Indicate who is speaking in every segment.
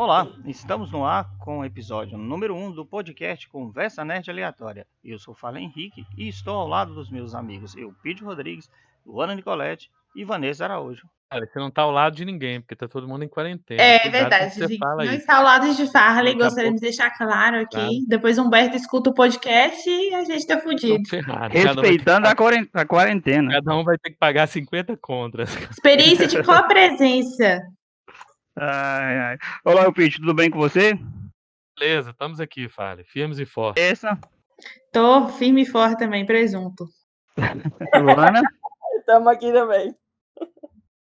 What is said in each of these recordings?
Speaker 1: Olá, estamos no ar com o episódio número 1 um do podcast Conversa Nerd Aleatória. Eu sou Fala Henrique e estou ao lado dos meus amigos Eupídio Rodrigues, Luana Nicolete e Vanessa Araújo.
Speaker 2: Cara, você não tá ao lado de ninguém, porque tá todo mundo em quarentena.
Speaker 3: É Cuidado verdade. Você fala não está ao lado de Farley, gostaríamos de deixar claro aqui. Claro. Depois Humberto escuta o podcast e a gente tá fudido.
Speaker 1: Respeitando a quarentena.
Speaker 2: Cada um vai ter que pagar 50 contras.
Speaker 3: Experiência de co-presença.
Speaker 1: Ai, ai. Olá, tudo bem com você?
Speaker 2: Beleza, estamos aqui, Fale. Firmes e fortes.
Speaker 1: Essa?
Speaker 3: Tô firme e forte também, presunto.
Speaker 1: Luana?
Speaker 4: Estamos aqui também.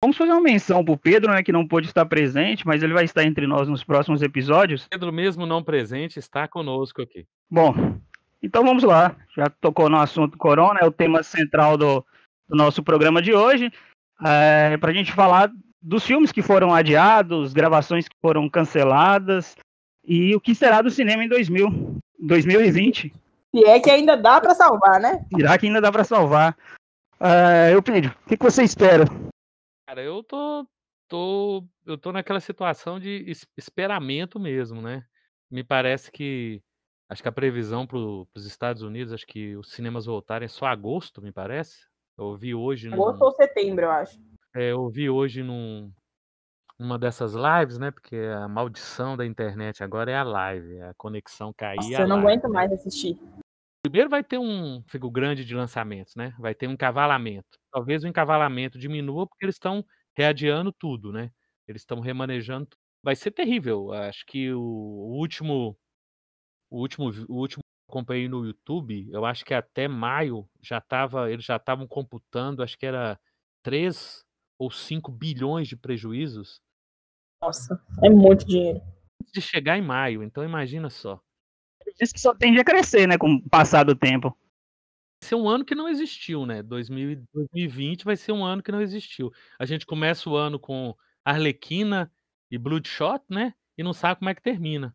Speaker 1: Vamos fazer uma menção pro Pedro, né, que não pôde estar presente, mas ele vai estar entre nós nos próximos episódios.
Speaker 2: Pedro, mesmo não presente, está conosco aqui.
Speaker 1: Bom, então vamos lá. Já tocou no assunto corona, é o tema central do, do nosso programa de hoje. É, para a gente falar dos filmes que foram adiados, gravações que foram canceladas e o que será do cinema em 2000, 2020.
Speaker 4: E é que ainda dá para salvar, né?
Speaker 1: Irá que ainda dá para salvar. Uh, eu Pedro, o que, que você espera
Speaker 2: Cara, eu tô, tô, eu tô naquela situação de esperamento mesmo, né? Me parece que, acho que a previsão para os Estados Unidos, acho que os cinemas voltarem é só agosto, me parece. Eu ouvi hoje.
Speaker 4: Agosto num, ou setembro, eu acho.
Speaker 2: É, eu ouvi hoje num, numa dessas lives, né? Porque a maldição da internet agora é a live, é a conexão cair. Nossa,
Speaker 4: eu não live, aguento né? mais assistir.
Speaker 2: Primeiro vai ter um fico grande de lançamentos, né? Vai ter um encavalamento. Talvez o encavalamento diminua porque eles estão readiando tudo, né? Eles estão remanejando. Vai ser terrível. Acho que o, o último, o último, o último acompanhei no YouTube, eu acho que até maio já tava, eles já estavam computando, acho que era 3 ou 5 bilhões de prejuízos.
Speaker 4: Nossa, é muito dinheiro.
Speaker 2: De chegar em maio, então imagina só
Speaker 1: diz que só tende a crescer, né, com o passar do tempo.
Speaker 2: Vai ser um ano que não existiu, né? 2020 vai ser um ano que não existiu. A gente começa o ano com Arlequina e Bloodshot, né? E não sabe como é que termina.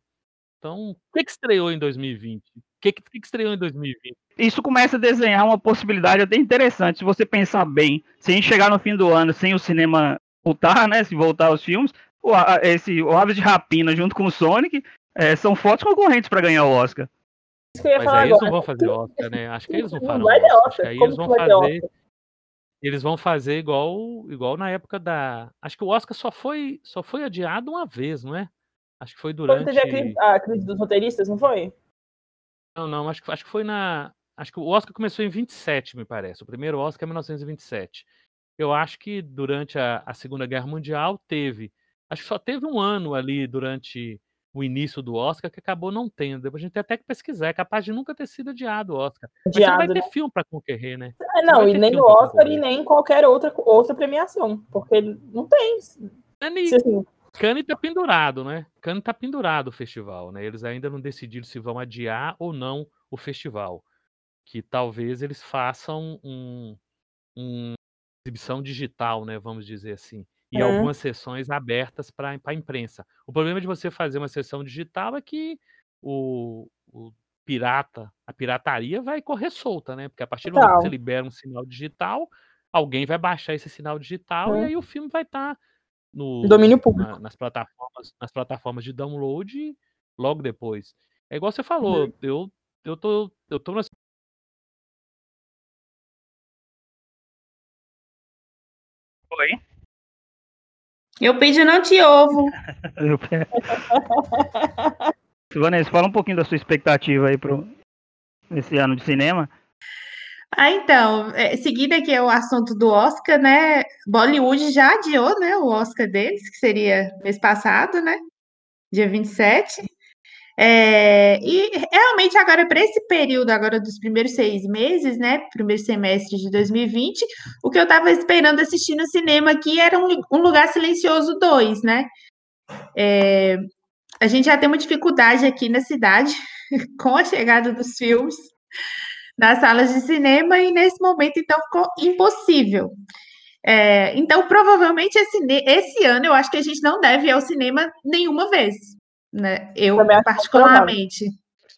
Speaker 2: Então, o que, que estreou em 2020? O que, que, que estreou em 2020?
Speaker 1: Isso começa a desenhar uma possibilidade até interessante. Se você pensar bem, se a gente chegar no fim do ano sem o cinema voltar, né? Se voltar aos filmes, o, esse, o Aves de Rapina junto com o Sonic é, são fortes concorrentes para ganhar o Oscar.
Speaker 2: Mas aí agora. eles não vão fazer Oscar, né? Acho que eles não farão. Não vai ter Oscar. aí eles vão fazer. Eles vão fazer igual, igual na época da. Acho que o Oscar só foi, só foi adiado uma vez, não é? Acho que foi durante. Quando
Speaker 4: teve a crise, a crise dos roteiristas, não foi?
Speaker 2: Não, não. Acho que, acho que foi na. Acho que o Oscar começou em 27, me parece. O primeiro Oscar é 1927. Eu acho que durante a, a Segunda Guerra Mundial teve. Acho que só teve um ano ali durante o início do Oscar que acabou não tendo. Depois a gente tem até que pesquisar. É capaz de nunca ter sido adiado o Oscar. Adiado, Mas não vai ter né? filme para concorrer, né?
Speaker 4: É, não, e nem o Oscar e nem qualquer outra, outra premiação. Porque não tem.
Speaker 2: Cane, assim... Cane tá pendurado, né? Cane tá pendurado o festival, né? Eles ainda não decidiram se vão adiar ou não o festival. Que talvez eles façam um, um exibição digital, né? Vamos dizer assim e uhum. algumas sessões abertas para a imprensa. O problema de você fazer uma sessão digital é que o, o, pirata, a pirataria vai correr solta, né? Porque a partir do momento que você libera um sinal digital, alguém vai baixar esse sinal digital uhum. e aí o filme vai estar tá no
Speaker 4: domínio público
Speaker 2: na, nas plataformas, nas plataformas de download logo depois. É igual você falou, uhum. eu eu tô eu tô nessa
Speaker 1: Oi?
Speaker 3: Eu pedi não te ovo.
Speaker 1: Vanessa, fala um pouquinho da sua expectativa aí para esse ano de cinema.
Speaker 3: Ah, então, é, seguindo aqui é o assunto do Oscar, né? Bollywood já adiou, né, o Oscar deles, que seria mês passado, né? Dia 27. É, e realmente agora, para esse período agora dos primeiros seis meses, né, primeiro semestre de 2020, o que eu estava esperando assistir no cinema aqui era um, um Lugar Silencioso 2, né? É, a gente já tem uma dificuldade aqui na cidade com a chegada dos filmes nas salas de cinema e nesse momento, então, ficou impossível. É, então, provavelmente, esse, esse ano eu acho que a gente não deve ir ao cinema nenhuma vez né? Eu, particularmente.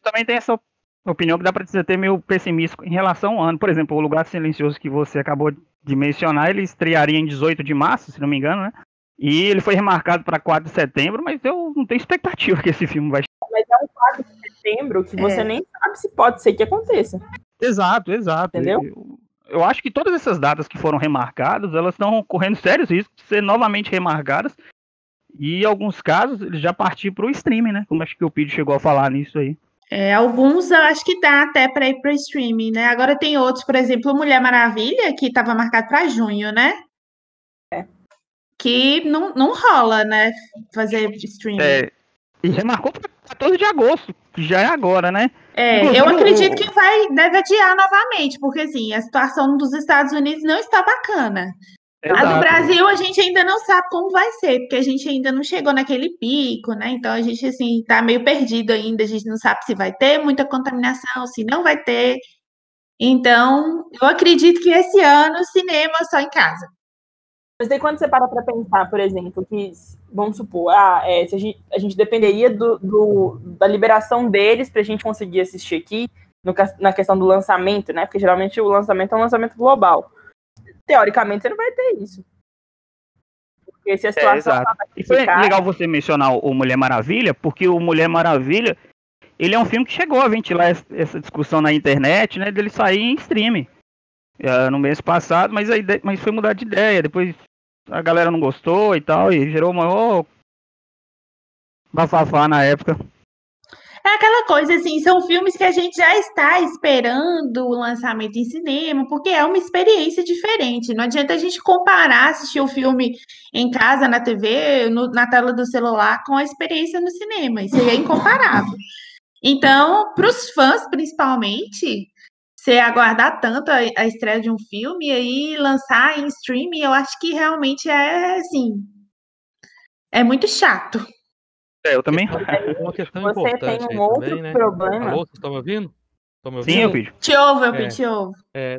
Speaker 1: Também tem essa opinião que dá para dizer ter meio pessimista em relação ao ano. Por exemplo, o Lugar Silencioso que você acabou de mencionar, ele estrearia em 18 de março, se não me engano, né? E ele foi remarcado para 4 de setembro, mas eu não tenho expectativa que esse filme vai
Speaker 4: Mas é um 4 de setembro que você é. nem sabe se pode ser que aconteça.
Speaker 1: Exato, exato. Entendeu? Eu, eu acho que todas essas datas que foram remarcadas, elas estão correndo sérios riscos de ser novamente remarcadas. E em alguns casos, eles já partir para o streaming, né? Como acho que o Pídio chegou a falar nisso aí.
Speaker 3: É, alguns eu acho que dá até para ir para streaming, né? Agora tem outros, por exemplo, Mulher Maravilha, que estava marcado para junho, né? É. Que não, não rola, né? Fazer streaming. É,
Speaker 1: e remarcou para 14 de agosto, que já é agora, né?
Speaker 3: É, eu acredito que vai, deve adiar novamente, porque assim, a situação dos Estados Unidos não está bacana. Exato. A do Brasil a gente ainda não sabe como vai ser, porque a gente ainda não chegou naquele pico, né? Então a gente assim tá meio perdido ainda, a gente não sabe se vai ter muita contaminação, se não vai ter. Então, eu acredito que esse ano cinema só em casa.
Speaker 4: Mas daí quando você para para pensar, por exemplo, que vamos supor, ah, é, se a, gente, a gente dependeria do, do da liberação deles para a gente conseguir assistir aqui, no, na questão do lançamento, né? Porque geralmente o lançamento é um lançamento global. Teoricamente você não vai ter isso.
Speaker 1: Porque se a é, situação. É, exato. E foi legal você mencionar o Mulher Maravilha, porque o Mulher Maravilha ele é um filme que chegou a ventilar essa discussão na internet, né? Dele sair em streaming. Uh, no mês passado, mas, a ideia, mas foi mudar de ideia. Depois a galera não gostou e tal, e gerou uma bafafá na época.
Speaker 3: É aquela coisa assim, são filmes que a gente já está esperando o lançamento em cinema, porque é uma experiência diferente. Não adianta a gente comparar assistir o filme em casa, na TV, no, na tela do celular, com a experiência no cinema. Isso aí é incomparável. Então, para os fãs, principalmente, você aguardar tanto a, a estreia de um filme e aí lançar em streaming, eu acho que realmente é assim. É muito chato.
Speaker 1: É, eu também.
Speaker 2: É uma questão Você importante tem um outro também, né? problema. Alô, vocês estão me ouvindo?
Speaker 1: Estão me ouvindo? Sim, eu pedi.
Speaker 3: Te ouvo, eu é, te ouvo.
Speaker 2: É,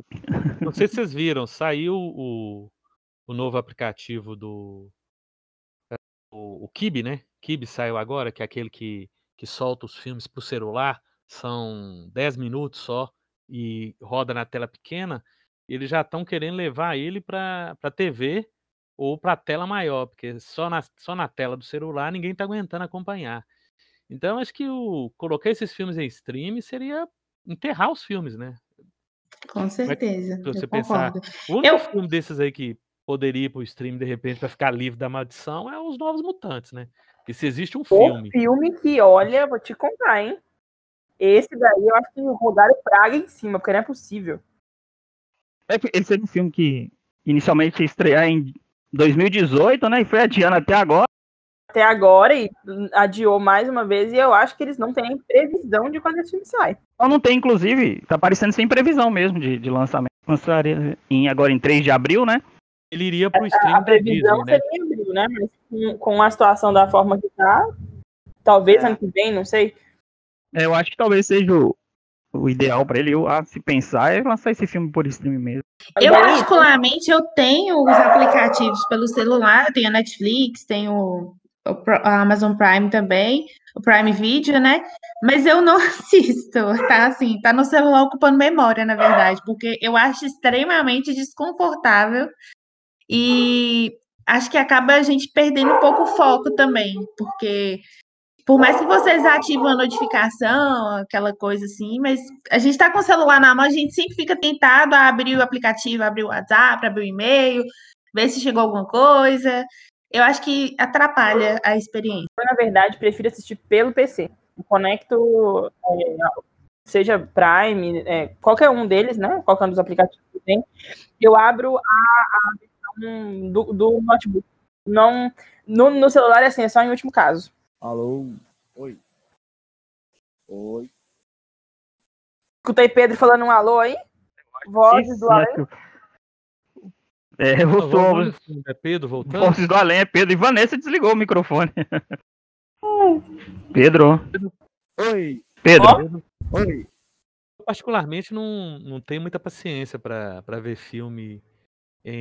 Speaker 2: não sei se vocês viram, saiu o, o novo aplicativo do. É, o, o Kibi, né? Kibi saiu agora, que é aquele que, que solta os filmes pro celular. São 10 minutos só e roda na tela pequena, eles já estão querendo levar ele para a TV ou para a tela maior, porque só na, só na tela do celular ninguém está aguentando acompanhar. Então, acho que o, colocar esses filmes em stream seria enterrar os filmes, né?
Speaker 3: Com certeza.
Speaker 2: Se você pensar, o único eu... filme desses aí que poderia ir para o stream de repente para ficar livre da maldição é os Novos Mutantes, né? Porque se existe um filme.
Speaker 4: O filme que, olha, vou te contar, hein? Esse daí eu acho que rodaram praga em cima, porque não é possível.
Speaker 1: É, ele foi um filme que inicialmente ia estrear em 2018, né? E foi adiando até agora.
Speaker 4: Até agora, e adiou mais uma vez, e eu acho que eles não têm previsão de quando esse filme sai.
Speaker 1: Não, não tem, inclusive, tá parecendo sem previsão mesmo de, de lançamento. Lançaria em, agora em 3 de abril, né?
Speaker 2: Ele iria pro stream a,
Speaker 4: a previsão Disney, né? seria em abril, né? Mas com, com a situação da forma que tá, talvez é. ano que vem, não sei.
Speaker 1: É, eu acho que talvez seja o, o ideal para ele, a se pensar, é lançar esse filme por stream mesmo.
Speaker 3: Eu, particularmente, eu tenho os aplicativos pelo celular, eu tenho a Netflix, tenho a Amazon Prime também, o Prime Video, né? Mas eu não assisto, tá assim, tá no celular ocupando memória, na verdade, porque eu acho extremamente desconfortável e acho que acaba a gente perdendo um pouco o foco também, porque por mais que vocês ativem a notificação, aquela coisa assim, mas a gente está com o celular na mão, a gente sempre fica tentado a abrir o aplicativo, abrir o WhatsApp, abrir o e-mail, ver se chegou alguma coisa. Eu acho que atrapalha a experiência.
Speaker 4: Eu, na verdade, prefiro assistir pelo PC. Conecto, é, seja Prime, é, qualquer um deles, né? Qualquer um dos aplicativos que tem. Eu abro a versão do, do notebook. Não, no, no celular, é assim, é só em último caso.
Speaker 5: Alô? Oi. Oi.
Speaker 4: Escutei Pedro falando um alô aí? Vozes do além?
Speaker 1: É, eu sou.
Speaker 2: É Pedro voltando?
Speaker 1: Vozes do além é Pedro. E Vanessa desligou o microfone. Pedro.
Speaker 5: Oi.
Speaker 1: Pedro.
Speaker 5: Oh. Oi.
Speaker 2: Eu, particularmente, não, não tenho muita paciência para ver filme em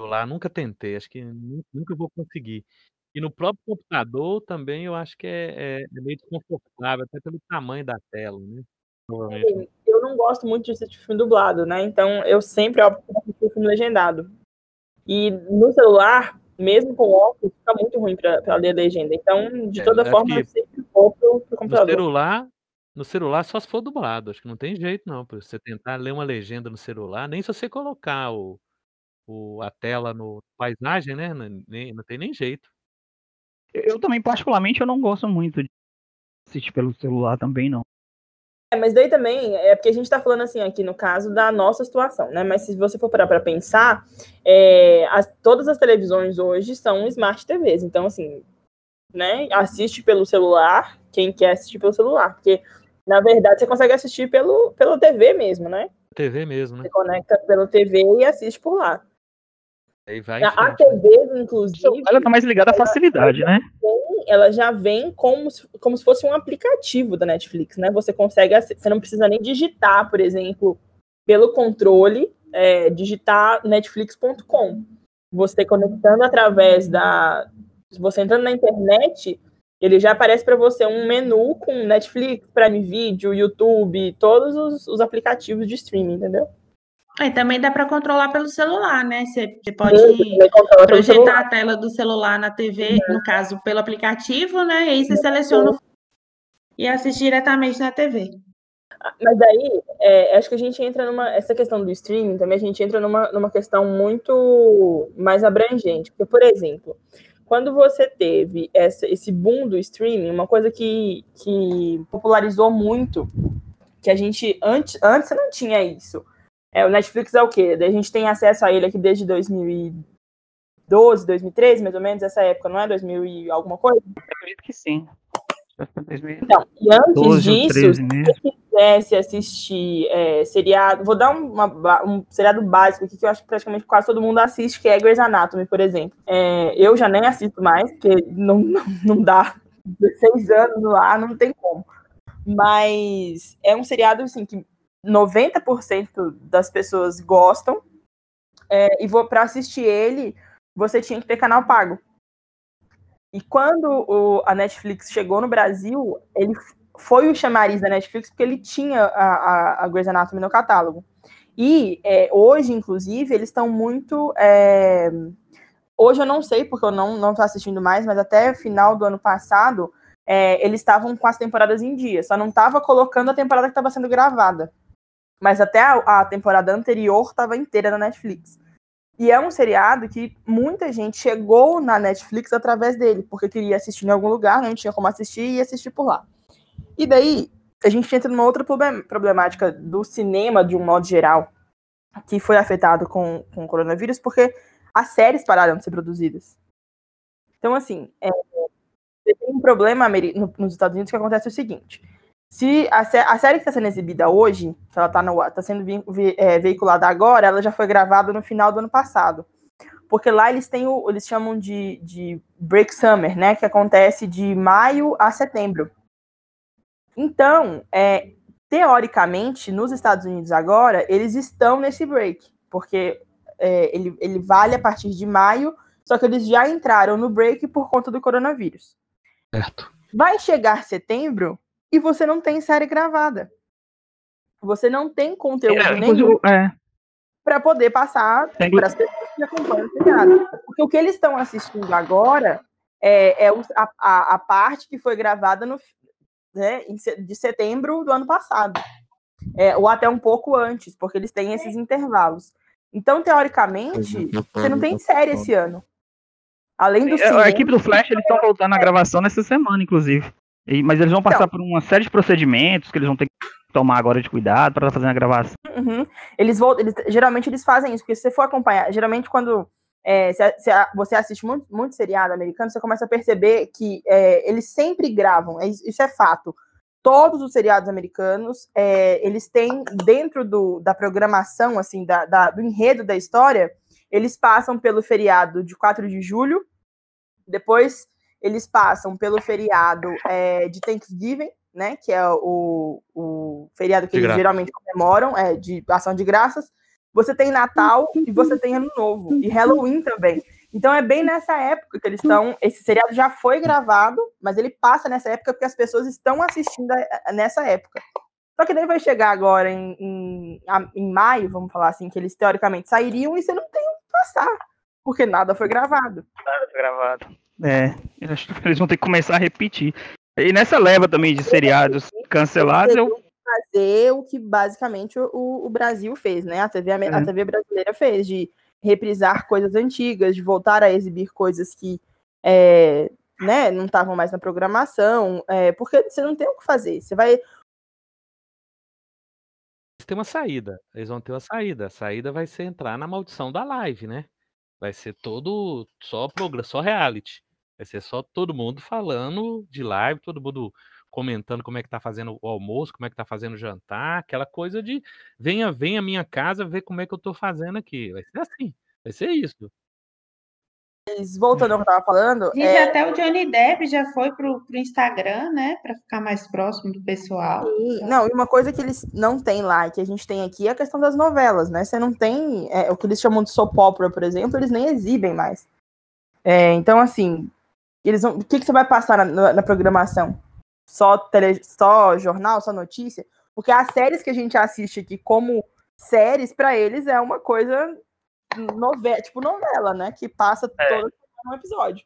Speaker 2: lá. Nunca tentei. Acho que nunca vou conseguir. E no próprio computador também eu acho que é, é, é meio desconfortável, até pelo tamanho da tela, né?
Speaker 4: Sim, eu não gosto muito de assistir filme dublado, né? Então eu sempre opto por assistir filme legendado. E no celular, mesmo com óculos, fica muito ruim para ler a legenda. Então, de
Speaker 2: É,
Speaker 4: toda
Speaker 2: acho
Speaker 4: forma,
Speaker 2: que
Speaker 4: eu sempre vou pro, pro
Speaker 2: No
Speaker 4: computador.
Speaker 2: celular, no celular só se for dublado. Acho que não tem jeito não, para você tentar ler uma legenda no celular, nem se você colocar o, o a tela no paisagem, né? Nem, não tem nem jeito.
Speaker 1: Eu, também, particularmente, eu não gosto muito de assistir pelo celular também, não.
Speaker 4: É, mas daí também é porque a gente está falando assim aqui no caso da nossa situação, né? Mas se você for parar para pensar, é, as- todas as televisões hoje são smart TVs. Então, assim, né? Assiste pelo celular, quem quer assistir pelo celular. Porque, na verdade, você consegue assistir pelo, pelo TV mesmo, né?
Speaker 2: TV mesmo, né?
Speaker 4: Você conecta pelo TV e assiste por lá.
Speaker 2: Aí vai
Speaker 4: A,
Speaker 2: frente, né?
Speaker 4: TV, inclusive,
Speaker 1: Ela tá mais ligada à facilidade, né?
Speaker 4: ela já vem como se, como se fosse um aplicativo da Netflix, né? Você consegue, você não precisa nem digitar, por exemplo, pelo controle, é, digitar netflix.com. Você conectando através da. Você entrando na internet, ele já aparece para você um menu com Netflix, Prime Video, YouTube, todos os, os aplicativos de streaming, entendeu?
Speaker 3: E também dá para controlar pelo celular, né? Você, você pode
Speaker 4: celular.
Speaker 3: projetar a tela do celular na TV, no caso, pelo aplicativo, né? E aí você seleciona o- e assiste diretamente na TV.
Speaker 4: Mas daí, é, acho que a gente entra numa. Essa questão do streaming também, a gente entra numa, numa questão muito mais abrangente. Porque, por exemplo, quando você teve essa, esse boom do streaming, uma coisa que, que popularizou muito, que a gente. Antes, antes não tinha isso. É, o Netflix é o quê? A gente tem acesso a ele aqui desde 2012, 2013, mais ou menos, essa época, não é? 2000 e alguma coisa?
Speaker 1: Eu acredito que sim. É 2012
Speaker 4: Então, e antes
Speaker 1: ou
Speaker 4: disso,
Speaker 1: 13 mesmo.
Speaker 4: quisesse assistir é, seriado, vou dar uma um seriado básico aqui que eu acho que praticamente quase todo mundo assiste, que é Grey's Anatomy, por exemplo. É, eu já nem assisto mais, porque não, não, não dá 16 anos no ar, não tem como. Mas é um seriado assim que 90% das pessoas gostam. É, e vou para assistir ele, você tinha que ter canal pago. E quando o- a Netflix chegou no Brasil, ele foi o chamariz da Netflix porque ele tinha a, a, a Grey's Anatomy no catálogo. E é, hoje, inclusive, eles estão muito. é, Hoje eu não sei, porque eu não, tô assistindo mais, mas até final do ano passado, é, eles estavam com as temporadas em dia. Só não estava colocando a temporada que estava sendo gravada. Mas até a, a temporada anterior estava inteira na Netflix. E é um seriado que muita gente chegou na Netflix através dele, porque queria assistir em algum lugar, não tinha como assistir e ia assistir por lá. E daí, a gente entra numa outra problem- problemática do cinema, de um modo geral, que foi afetado com, com o coronavírus, porque as séries pararam de ser produzidas. Então, assim, é, tem um problema nos Estados Unidos que acontece o seguinte. Se a, sé- a série que está sendo exibida hoje, que ela está tá sendo vi- é, veiculada agora, ela já foi gravada no final do ano passado. Porque lá eles têm o, eles chamam de, de break summer, né? Que acontece de maio a setembro. Então, é, teoricamente, nos Estados Unidos agora, eles estão nesse break, porque é, ele, ele vale a partir de maio, só que eles já entraram no break por conta do coronavírus.
Speaker 2: Certo.
Speaker 4: Vai chegar setembro e você não tem série gravada. Você não tem conteúdo
Speaker 1: É,
Speaker 4: nenhum
Speaker 1: é,
Speaker 4: para poder passar
Speaker 1: Tem-
Speaker 4: para as pessoas que acompanham o seriado. Porque o que eles estão assistindo agora é, é a, a- a parte que foi gravada no, né, de setembro do ano passado. É, ou até um pouco antes, porque eles têm esses intervalos. Então, teoricamente, você não tem série esse ano. Além do
Speaker 1: É,
Speaker 4: cinema,
Speaker 1: a equipe do Flash, eles estão voltando à gravação nessa semana, inclusive. E- mas eles vão passar por uma série de procedimentos que eles vão ter que tomar agora de cuidado para estar fazendo a gravação.
Speaker 4: Uhum. Eles voltam, eles, geralmente eles fazem isso, porque se você for acompanhar, geralmente quando é, se, se você assiste muito, muito seriado americano, você começa a perceber que é, eles sempre gravam, é isso isso é fato. Todos os seriados americanos, é, eles têm dentro do, da programação, assim, da, da- do enredo da história, eles passam pelo feriado de 4 de julho, depois eles passam pelo feriado é, de Thanksgiving, né? Que é o, o feriado que
Speaker 2: De
Speaker 4: eles
Speaker 2: graças.
Speaker 4: geralmente comemoram, é, de ação de graças. Você tem Natal e você tem Ano Novo. E Halloween também. Então é bem nessa época que eles estão. Esse seriado já foi gravado, mas ele passa nessa época porque as pessoas estão assistindo a- a- nessa época. Só que daí vai chegar agora em, em, em maio, vamos falar assim, que eles teoricamente sairiam e você não tem o que passar. Porque nada foi gravado.
Speaker 1: Nada foi gravado. É, eles vão ter que começar a repetir. E nessa leva também de seriados cancelados, eu
Speaker 4: fazer o que basicamente o, o Brasil fez, né? A TV, a, a TV brasileira fez, de reprisar coisas antigas, de voltar a exibir coisas que é, né, não estavam mais na programação, é, porque você não tem o que fazer. Você vai.
Speaker 2: Tem uma saída, eles vão ter uma saída. A saída vai ser entrar na maldição da live, né? Vai ser todo só programa, só reality. Vai ser só todo mundo falando de live, todo mundo comentando como é que tá fazendo o almoço, como é que tá fazendo o jantar, aquela coisa de venha, venha à minha casa ver como é que eu tô fazendo aqui. Vai ser assim, vai ser isso.
Speaker 4: Mas voltando ao que eu tava falando.
Speaker 3: E é... até o Johnny Depp já foi pro, pro Instagram, né? Para ficar mais próximo do pessoal.
Speaker 4: Sim. Não, e uma coisa que eles não têm lá e que a gente tem aqui é a questão das novelas, né? Você não tem. É, o que eles chamam de soap opera, por exemplo, eles nem exibem mais. É, então, assim, eles vão, o que, que você vai passar na, na, na programação? só, tele, só jornal, só notícia, porque as séries que a gente assiste aqui como séries, para eles é uma coisa novela, tipo novela, né? Que passa é. todo um episódio.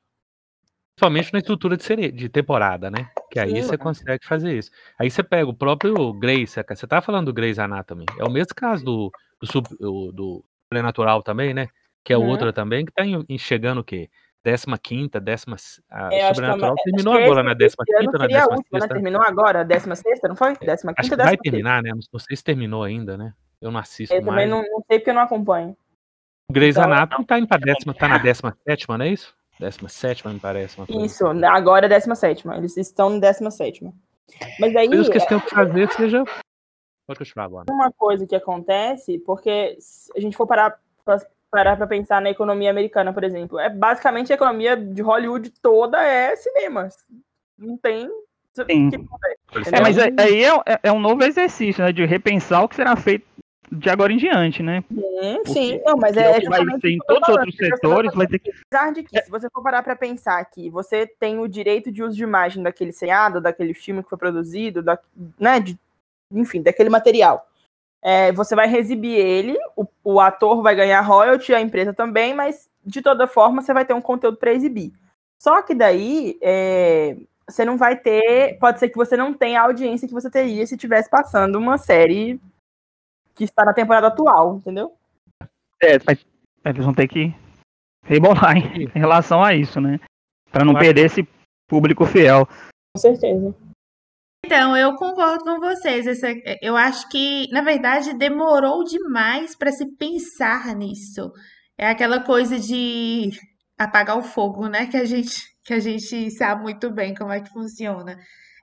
Speaker 2: Somente na estrutura de, série, de temporada, né? Que aí Sim, você consegue fazer isso. Aí você pega o próprio Grace, você tá falando do Grey's Anatomy. É o mesmo caso do, do, sub, do Sobrenatural também, né? Que é uhum. outra também, que tá chegando o quê? 15 décima. A é, Sobrenatural que, terminou agora na 15 na 16
Speaker 4: né? Terminou agora, 16 não foi? 15
Speaker 2: Acho que vai terminar, né? Não sei se terminou ainda, né? Eu não assisto.
Speaker 4: Eu mais. também não, não, sei porque eu não acompanho.
Speaker 2: O Grey's então, Anatomy tá indo pra décima, tá na 17, não é isso? 17, me parece.
Speaker 4: Isso, agora é 17. Eles estão no 17. Mas aí.
Speaker 2: Coisas que eles têm que fazer seja. Pode continuar agora.
Speaker 4: Uma coisa que acontece, porque se a gente for parar parar para pensar na economia americana, por exemplo, é basicamente a economia de Hollywood toda é cinema. Não tem.
Speaker 1: Sim. é, mas aí é, é, é, um novo exercício, né? De repensar o que será feito de agora em diante, né?
Speaker 4: Sim, sim. Não, mas é,
Speaker 1: é vai ter em todos os outros setores, vai ter que.
Speaker 4: Apesar de que, se você for parar para pensar que você tem o direito de uso de imagem daquele seriado, daquele filme que foi produzido, da, né, de, enfim, daquele material é, você vai exibir ele, o, o, ator vai ganhar royalty, a empresa também, mas de toda forma você vai ter um conteúdo para exibir. Só que daí é, você não vai ter. Pode ser que você não tenha a audiência que você teria se estivesse passando uma série que está na temporada atual, entendeu?
Speaker 1: É, mas eles vão ter que rebolar em, em relação a isso, né? Para não perder esse público fiel.
Speaker 4: Com certeza.
Speaker 3: Então, eu concordo com vocês. Essa, eu acho que, na verdade, demorou demais para se pensar nisso. É aquela coisa de apagar o fogo, né? Que a gente, que a gente sabe muito bem como é que funciona.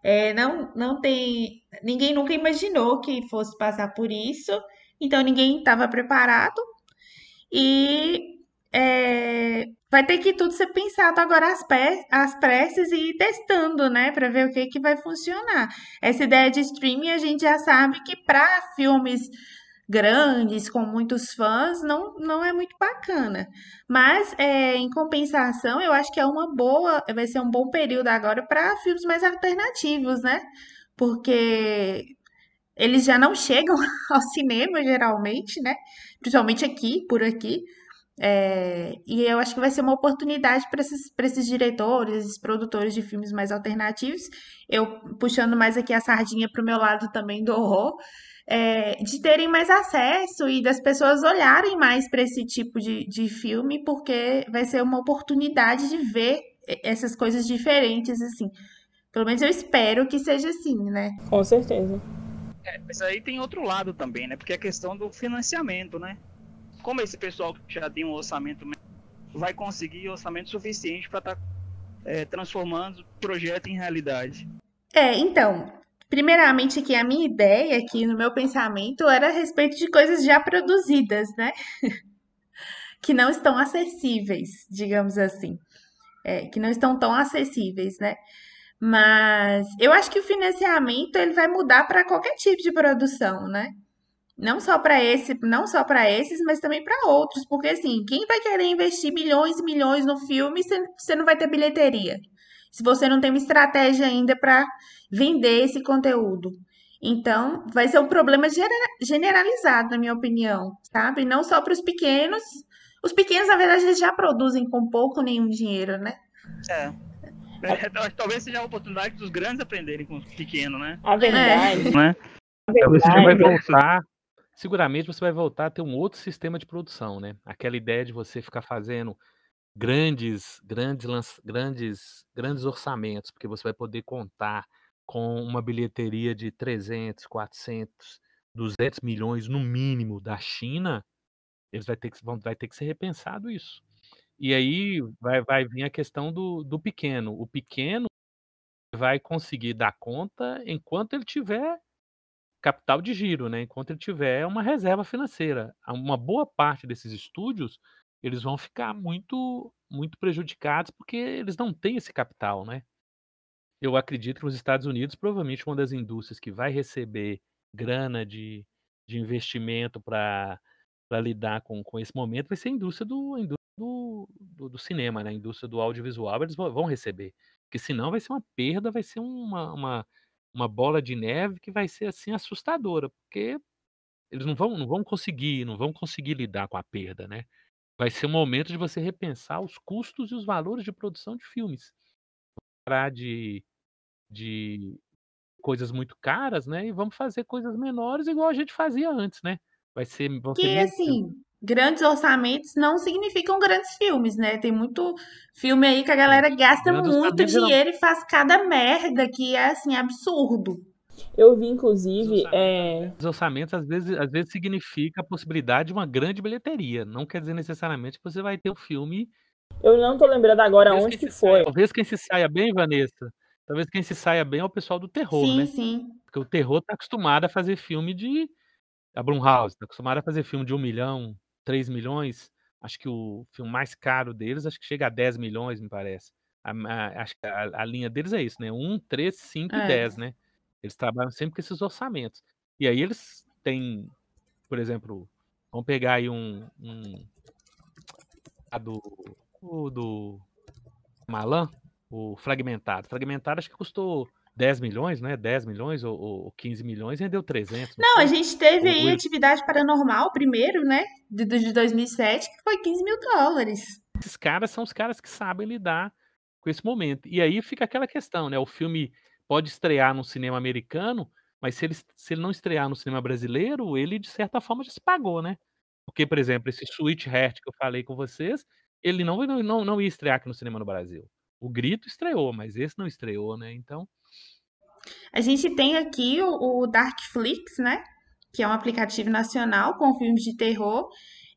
Speaker 3: É, não, não tem. Ninguém nunca imaginou que fosse passar por isso, então ninguém estava preparado. E é, vai ter que tudo ser pensado agora às, às pressas e ir testando, né, para ver o que, que vai funcionar. Essa ideia de streaming a gente já sabe que para filmes grandes, com muitos fãs, não, não é muito bacana. Mas, é, em compensação, eu acho que é uma boa, vai ser um bom período agora para filmes mais alternativos, né? Porque eles já não chegam ao cinema, geralmente, né? Principalmente aqui, por aqui. É, e eu acho que vai ser uma oportunidade para esses, esses diretores, esses produtores de filmes mais alternativos, eu puxando mais aqui a sardinha para o meu lado também do horror, é, de terem mais acesso e das pessoas olharem mais para esse tipo de, de filme, porque vai ser uma oportunidade de ver essas coisas diferentes, assim. Pelo menos eu espero que seja assim, né?
Speaker 4: Com certeza.
Speaker 1: É, mas aí tem outro lado também, né? Porque é a questão do financiamento, né? como esse pessoal que já tem um orçamento vai conseguir orçamento suficiente para estar tá, é, transformando o projeto em realidade?
Speaker 3: É, então, primeiramente aqui a minha ideia aqui no meu pensamento era a respeito de coisas já produzidas, né? que não estão acessíveis, digamos assim. É, que não estão tão acessíveis, né? Mas eu acho que o financiamento ele vai mudar para qualquer tipo de produção, né? Não só para esse, não só para esses, mas também para outros, porque assim, quem vai querer investir milhões e milhões no filme você não vai ter bilheteria? Se você não tem uma estratégia ainda para vender esse conteúdo. Então, vai ser um problema generalizado, na minha opinião, sabe? Não só para os pequenos, Os pequenos, na verdade, eles já produzem com pouco ou nenhum dinheiro, né?
Speaker 1: É. É, talvez seja a oportunidade dos grandes aprenderem com os pequenos, né?
Speaker 4: A verdade.
Speaker 1: É. Né?
Speaker 4: A
Speaker 2: Talvez você já vai
Speaker 4: verdade
Speaker 2: voltar. Seguramente você vai voltar a ter um outro sistema de produção, né? Aquela ideia de você ficar fazendo grandes, grandes, grandes, grandes orçamentos, porque você vai poder contar com uma bilheteria de 300, 400, 200 milhões no mínimo da China, eles vai ter que, vão, vai ter que ser repensado isso. E aí vai, vai vir a questão do, do pequeno. O pequeno vai conseguir dar conta enquanto ele tiver capital de giro, né? Enquanto ele tiver uma reserva financeira. Uma boa parte desses estúdios, eles vão ficar muito muito prejudicados porque eles não têm esse capital, né? Eu acredito que nos Estados Unidos, provavelmente uma das indústrias que vai receber grana de, de investimento para lidar com, com esse momento vai ser a indústria do, a indústria do, do, do cinema, né? A indústria do audiovisual, eles vão, receber. Porque senão vai ser uma perda, vai ser uma, uma, uma bola de neve que vai ser assim assustadora, porque eles não vão, não vão conseguir, não vão conseguir lidar com a perda, né? Vai ser um momento de você repensar os custos e os valores de produção de filmes. Parar de, de coisas muito caras, né? E vamos fazer coisas menores igual a gente fazia antes, né? Vai ser, vão ser
Speaker 3: Que,
Speaker 2: menos
Speaker 3: assim, grandes orçamentos não significam grandes filmes, né? Tem muito filme aí que a galera gasta
Speaker 2: Grandes
Speaker 3: muito dinheiro e faz cada merda que é, assim, absurdo.
Speaker 4: Eu vi, inclusive, é,
Speaker 2: Os orçamentos às vezes, às vezes significa a possibilidade de uma grande bilheteria. Não quer dizer necessariamente que você vai ter um filme.
Speaker 4: eu não tô lembrando agora
Speaker 2: Talvez
Speaker 4: onde que foi.
Speaker 2: saia- talvez quem se saia bem, Vanessa. Talvez quem se saia bem é o pessoal do terror,
Speaker 3: sim,
Speaker 2: né?
Speaker 3: sim.
Speaker 2: Porque o terror tá acostumado a fazer filme de. A Blumhouse tá acostumada a fazer filme de um milhão, 3 milhões. Acho que o filme mais caro deles, acho que chega a 10 milhões, me parece. A, a- acho que a, a linha deles é isso, né? 1, 3, 5
Speaker 3: É.
Speaker 2: e 10, né? Eles trabalham sempre com esses orçamentos. E aí eles têm, por exemplo, vamos pegar aí um. um a do. O do Malan, o Fragmentado. Fragmentado acho que custou 10 milhões, né? 10 milhões ou, ou 15 milhões e rendeu 300.
Speaker 3: Não,
Speaker 2: foi?
Speaker 3: a gente teve
Speaker 2: O-
Speaker 3: aí
Speaker 2: o-
Speaker 3: Atividade Paranormal, primeiro, né? De, de 2007, que foi 15 mil dólares.
Speaker 2: esses caras são os caras que sabem lidar com esse momento. E aí fica aquela questão, né? O filme pode estrear no cinema americano, mas se ele, se ele não estrear no cinema brasileiro, ele de certa forma já se pagou, né? Porque, por exemplo, esse Sweet Heart que eu falei com vocês, ele não, não, não, ia estrear aqui no cinema no Brasil. O Grito estreou, mas esse não estreou, né? Então,
Speaker 3: A gente tem aqui o, o Darkflix, né? Que é um aplicativo nacional com filmes de terror.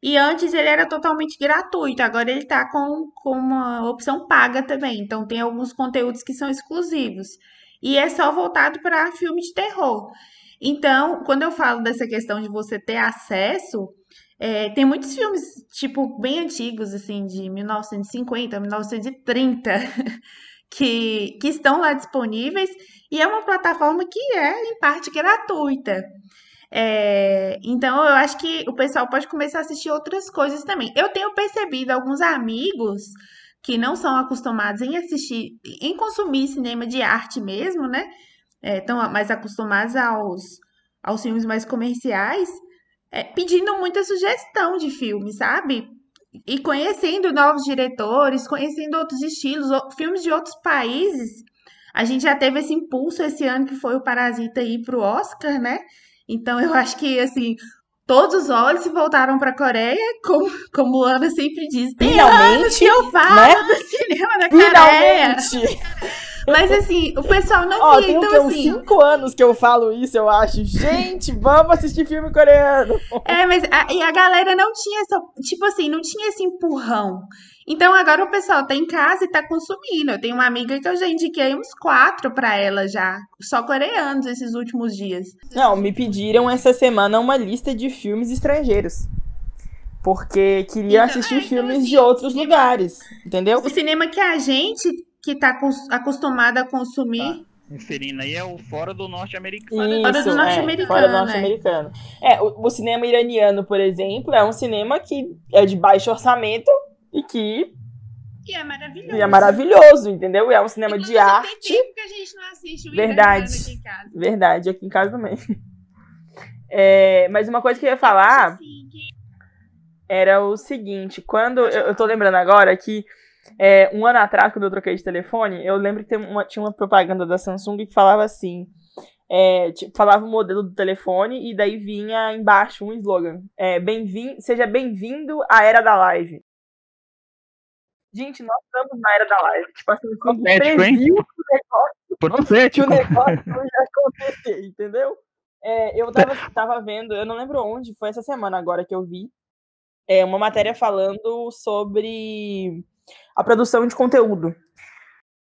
Speaker 3: E antes ele era totalmente gratuito, agora ele tá com, com uma opção paga também. Então tem alguns conteúdos que são exclusivos. E é só voltado para filme de terror. Então, quando eu falo dessa questão de você ter acesso, é, tem muitos filmes, tipo, bem antigos, assim, de 1950, 1930, que, que estão lá disponíveis. E é uma plataforma que é, em parte, gratuita. É, então, eu acho que o pessoal pode começar a assistir outras coisas também. Eu tenho percebido alguns amigos que não são acostumados em assistir, em consumir cinema de arte mesmo, né? Estão mais acostumados aos, aos filmes mais comerciais, é, pedindo muita sugestão de filme, sabe? E conhecendo novos diretores, conhecendo outros estilos, o- filmes de outros países. A gente já teve esse impulso esse ano que foi o Parasita ir pro Oscar, né? Então eu acho que assim, todos os olhos se voltaram para a Coreia, como, como Ana sempre diz. Tem anos que eu falo
Speaker 4: né?
Speaker 3: do cinema da Coreia.
Speaker 4: Finalmente!
Speaker 3: Mas assim, o pessoal não
Speaker 4: Ó,
Speaker 3: via,
Speaker 4: tem
Speaker 3: então
Speaker 4: Uns
Speaker 3: assim.
Speaker 4: 5 anos que eu falo isso, eu acho. Gente, vamos assistir filme coreano.
Speaker 3: É, mas a, e a galera não tinha essa, tipo assim, não tinha esse empurrão. Então agora o pessoal tá em casa e tá consumindo. Eu tenho uma amiga que eu já indiquei uns quatro pra ela já, só coreanos esses últimos dias.
Speaker 4: Não, me pediram essa semana uma lista de filmes estrangeiros. Porque queria
Speaker 3: Então,
Speaker 4: assistir
Speaker 3: é, então,
Speaker 4: filmes
Speaker 3: assim,
Speaker 4: de outros lugares, entendeu?
Speaker 3: O cinema que a gente que tá cons- acostumado a consumir,
Speaker 1: Referindo aí é o fora do norte-americano.
Speaker 3: Fora do
Speaker 4: é,
Speaker 3: norte-americano,
Speaker 4: fora do
Speaker 3: né?
Speaker 4: norte-americano. É, o, o cinema iraniano, por exemplo, é um cinema que é de baixo orçamento e que
Speaker 3: que é maravilhoso.
Speaker 4: e é maravilhoso, entendeu? E é um cinema de
Speaker 3: Inclusive, tem
Speaker 4: arte.
Speaker 3: tempo que a gente não assiste o
Speaker 4: Verdade.
Speaker 3: iraniano aqui em casa.
Speaker 4: Verdade, aqui em casa também. É, mas uma coisa que eu ia falar.
Speaker 3: Assim, que-
Speaker 4: era o seguinte, quando. Eu, eu tô lembrando agora que é, um ano atrás, quando eu troquei de telefone, eu lembro que uma, tinha uma propaganda da Samsung que falava assim. É, tipo, falava o modelo do telefone e daí vinha embaixo um slogan. É, bem seja bem-vindo à era da live. Gente, nós estamos na era da live. Tipo assim,
Speaker 1: Profético, hein?
Speaker 4: o negócio,
Speaker 1: Profético.
Speaker 4: o negócio ia acontecer, entendeu? É, eu tava, tava vendo, eu não lembro onde, foi essa semana agora que eu vi, é, uma matéria falando sobre a produção de conteúdo.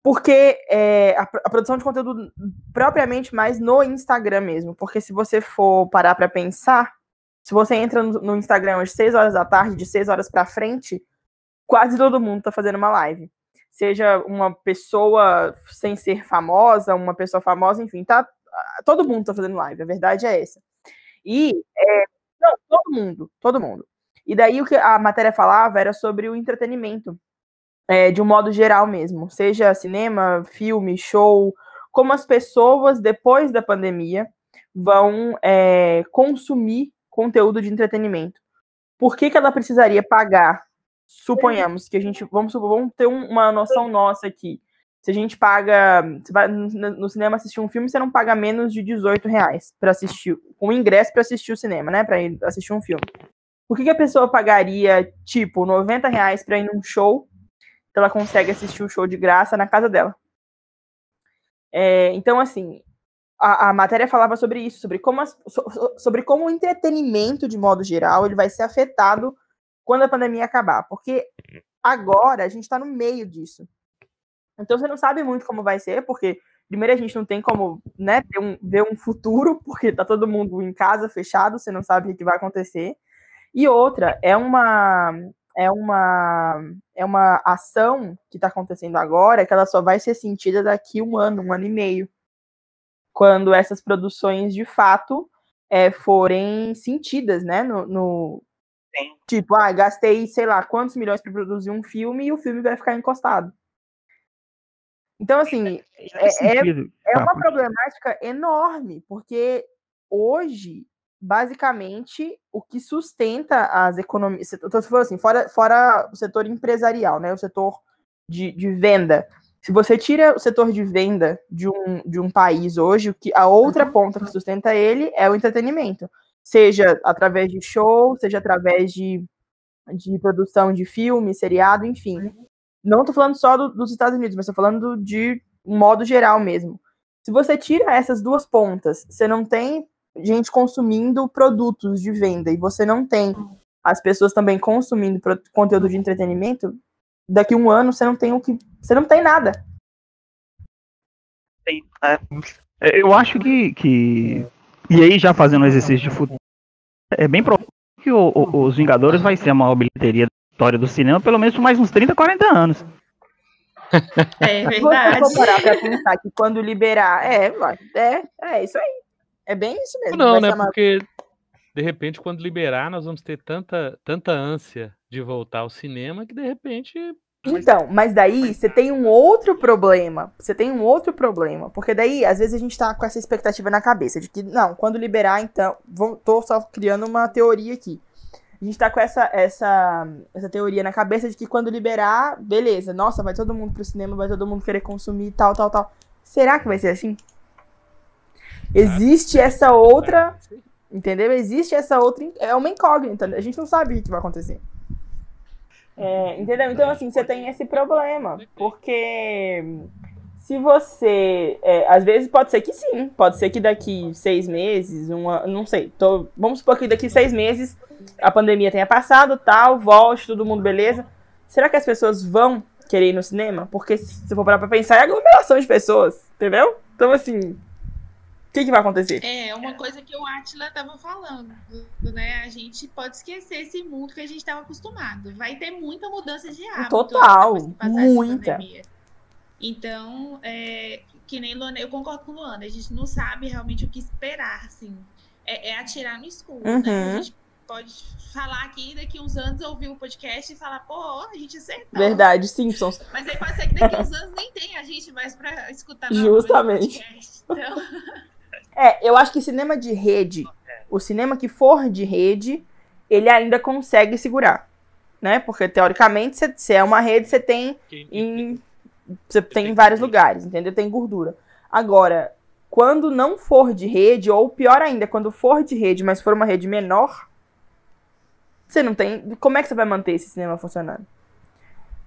Speaker 4: Porque é, a, a, produção de conteúdo propriamente mais no Instagram mesmo. Porque se você for parar para pensar, se você entra no, no, Instagram às 6 horas da tarde, de 6 horas para frente, quase todo mundo tá fazendo uma live. Seja uma pessoa sem ser famosa, uma pessoa famosa, enfim, tá todo mundo tá fazendo live, a verdade é essa. E, é, não, todo mundo, todo mundo. E daí o que a matéria falava era sobre o entretenimento, é, de um modo geral mesmo, seja cinema, filme, show, como as pessoas, depois da pandemia, vão é, consumir conteúdo de entretenimento. Por que, que ela precisaria pagar? Suponhamos que a gente, vamos, vamos ter uma noção nossa aqui. Se a gente paga. Você vai no cinema assistir um filme, você não paga menos de 18 reais para assistir. Com ingresso para assistir o cinema, né? Para ir assistir um filme. Por que, que a pessoa pagaria, tipo, 90 reais pra ir num show? Então ela consegue assistir o show de graça na casa dela. É, então, assim, a, a, matéria falava sobre isso, sobre como, as, sobre como o entretenimento, de modo geral, ele vai ser afetado quando a pandemia acabar. Porque agora a gente está no meio disso. Então você não sabe muito como vai ser, porque primeiro a gente não tem como né, ter um, ver um futuro, porque tá todo mundo em casa fechado, você não sabe o que vai acontecer. E outra, é uma é uma é uma ação que está acontecendo agora que ela só vai ser sentida daqui um ano, um ano e meio, quando essas produções de fato é, forem sentidas, né? No, no tipo, ah, gastei sei lá quantos milhões para produzir um filme e o filme vai ficar encostado. Então, assim, é, é, é uma problemática enorme, porque hoje, basicamente, o que sustenta as economias. Estou falando assim, fora, fora o setor empresarial, né? O setor de, de venda. Se você tira o setor de venda de um, de um país hoje, o que a outra ponta que sustenta ele é o entretenimento. Seja através de show, seja através de, de produção de filme, seriado, enfim. Não estou falando só do, dos Estados Unidos, mas estou falando de um modo geral mesmo. Se você tira essas duas pontas, você não tem gente consumindo produtos de venda e você não tem as pessoas também consumindo conteúdo de entretenimento, daqui a um ano você não tem o que. Você não tem nada.
Speaker 1: É, eu acho que, que. E aí, já fazendo um exercício de futuro, é bem provável que o, o, os Vingadores vai ser a maior bilheteria história do cinema pelo menos por mais uns 30, 40 anos.
Speaker 3: É verdade.
Speaker 4: Vou parar pra pensar que quando liberar. É, é, é isso aí. É bem isso mesmo.
Speaker 2: Não, né? Porque de repente, quando liberar, nós vamos ter tanta, tanta ânsia de voltar ao cinema que de repente.
Speaker 4: Então, mas daí você tem um outro problema. Você tem um outro problema. Porque daí, às vezes, a gente tá com essa expectativa na cabeça de que, não, quando liberar, então. Vou, tô só criando uma teoria aqui a gente tá com essa, essa, essa teoria na cabeça de que quando liberar, beleza, nossa, vai todo mundo pro cinema, vai todo mundo querer consumir tal, tal, tal. Será que vai ser assim? Existe essa outra. Entendeu? Existe essa outra. É uma incógnita. A gente não sabe o que vai acontecer. É, entendeu? Então, assim, você tem esse problema. Porque se você. É, às vezes pode ser que sim. Pode ser que daqui seis meses, uma. Não sei. Tô, vamos supor que daqui seis meses a pandemia tenha passado, tal, volte, todo mundo beleza. Será que as pessoas vão querer ir no cinema? Porque se for parar pra pensar, é aglomeração de pessoas, entendeu? Então, assim, que, que vai acontecer?
Speaker 3: É, uma coisa que o Atila tava falando, né? A gente pode esquecer esse mundo que a gente estava acostumado. Vai ter muita mudança de hábito.
Speaker 4: Total, muita.
Speaker 3: Então, é, que nem Luana, eu concordo com Luana, a gente não sabe realmente o que esperar, assim. É, é atirar no escuro, uhum. né? A gente pode falar aqui daqui uns anos ouvir o podcast e falar, pô, a gente acertou.
Speaker 4: Verdade, Simpsons.
Speaker 3: Mas aí pode ser que daqui uns anos nem tenha a gente mais pra escutar
Speaker 4: Justamente. Então... É, eu acho que cinema de rede, o cinema que for de rede, ele ainda consegue segurar, né? Porque teoricamente, se, é uma rede, você tem em, você tem em vários lugares, entendeu? Tem gordura. Agora, quando não for de rede, ou pior ainda, quando for de rede, mas for uma rede menor, você não tem. Como é que você vai manter esse cinema funcionando?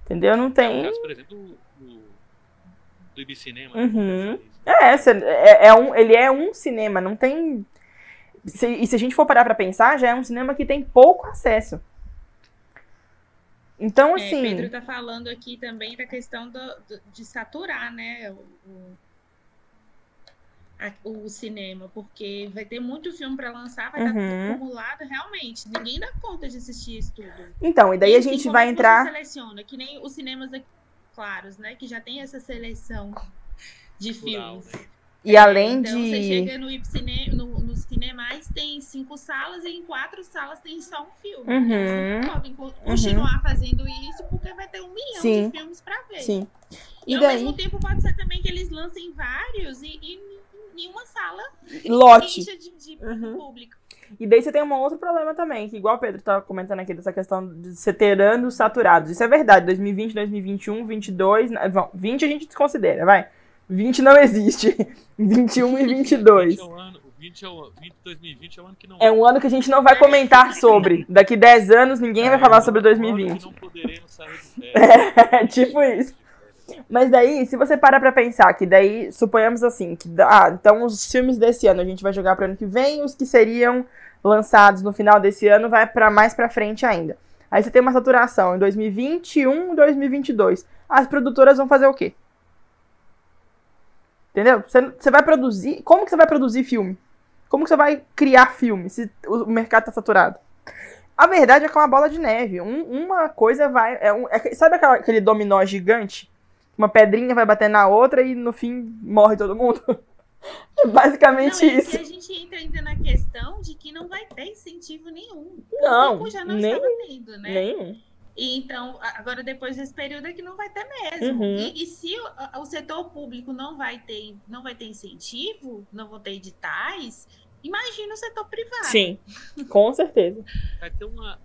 Speaker 4: Entendeu? Não tem.
Speaker 2: É o caso, por exemplo, do, Ibicinema.
Speaker 4: Uhum.
Speaker 2: Né?
Speaker 4: É, cê- é, é um, ele é um cinema, não tem. se- e se a gente for parar pra pensar, já é um cinema que tem pouco acesso. Então,
Speaker 3: É,
Speaker 4: assim.
Speaker 3: Pedro tá falando aqui também da questão do, do- de saturar, né, o, o, a- o cinema, porque vai ter muito filme para lançar, vai estar
Speaker 4: Uhum.
Speaker 3: tudo acumulado, realmente. Ninguém dá conta de assistir isso tudo.
Speaker 4: Então, e daí a
Speaker 3: E, assim,
Speaker 4: gente vai
Speaker 3: é que
Speaker 4: entrar.
Speaker 3: Seleciona, que nem os cinemas aqui, claros, né, que já tem essa seleção de
Speaker 2: Cultural,
Speaker 3: filmes.
Speaker 2: né?
Speaker 4: E além
Speaker 3: então, você
Speaker 4: de.
Speaker 3: chega no, Ipcine, no, nos cinemais, tem cinco salas e em quatro salas tem só um filme.
Speaker 4: Uhum.
Speaker 3: Podem co- continuar fazendo isso porque vai ter um milhão
Speaker 4: Sim.
Speaker 3: de filmes pra ver.
Speaker 4: Sim.
Speaker 3: E,
Speaker 4: E
Speaker 3: ao
Speaker 4: daí.
Speaker 3: mesmo tempo pode ser também que eles lancem vários e, e nenhuma sala
Speaker 4: Lote.
Speaker 3: de, de
Speaker 4: Uhum.
Speaker 3: público.
Speaker 4: E daí você tem um outro problema também, que igual o Pedro tava comentando aqui, dessa questão de você ter anos saturados. Isso é verdade, 2020, 2021, 22, né, bom, 20 a gente desconsidera, vai. 20 não existe. 21 e 22.
Speaker 2: 20 é o ano, o 20 é o, 20, 2020 é o ano que não
Speaker 4: É um ano que a gente não vai comentar sobre. Daqui 10 anos ninguém vai
Speaker 2: É,
Speaker 4: falar
Speaker 2: um
Speaker 4: sobre
Speaker 2: ano que
Speaker 4: 2020.
Speaker 2: não poderemos sair férias.
Speaker 4: É, tipo isso. Mas daí, se você para pra pensar que daí, suponhamos assim, que ah, então os filmes desse ano a gente vai jogar pro ano que vem, os que seriam lançados no final desse ano vai pra mais pra frente ainda. Aí você tem uma saturação em 2021 e 2022. As produtoras vão fazer o quê? Entendeu? Você, vai produzir. Como que você vai produzir filme? Como que você vai criar filme se o mercado tá saturado? A verdade é que é uma bola de neve. Um- uma coisa vai. É um, é sabe aquela- aquele dominó gigante? Uma pedrinha vai bater na outra e no fim morre todo mundo? É basicamente
Speaker 3: Não, e
Speaker 4: isso.
Speaker 3: a gente entra ainda na questão de que não vai ter incentivo nenhum.
Speaker 4: Não,
Speaker 3: Público já não
Speaker 4: nem-
Speaker 3: estava tendo, né?
Speaker 4: Nenhum.
Speaker 3: E Então, agora depois desse período é que não vai ter mesmo.
Speaker 4: Uhum.
Speaker 3: E, e se o, o setor público não vai ter, não vai ter incentivo, não vão ter editais, imagina o setor privado.
Speaker 4: Sim, com certeza.
Speaker 2: vai ter uma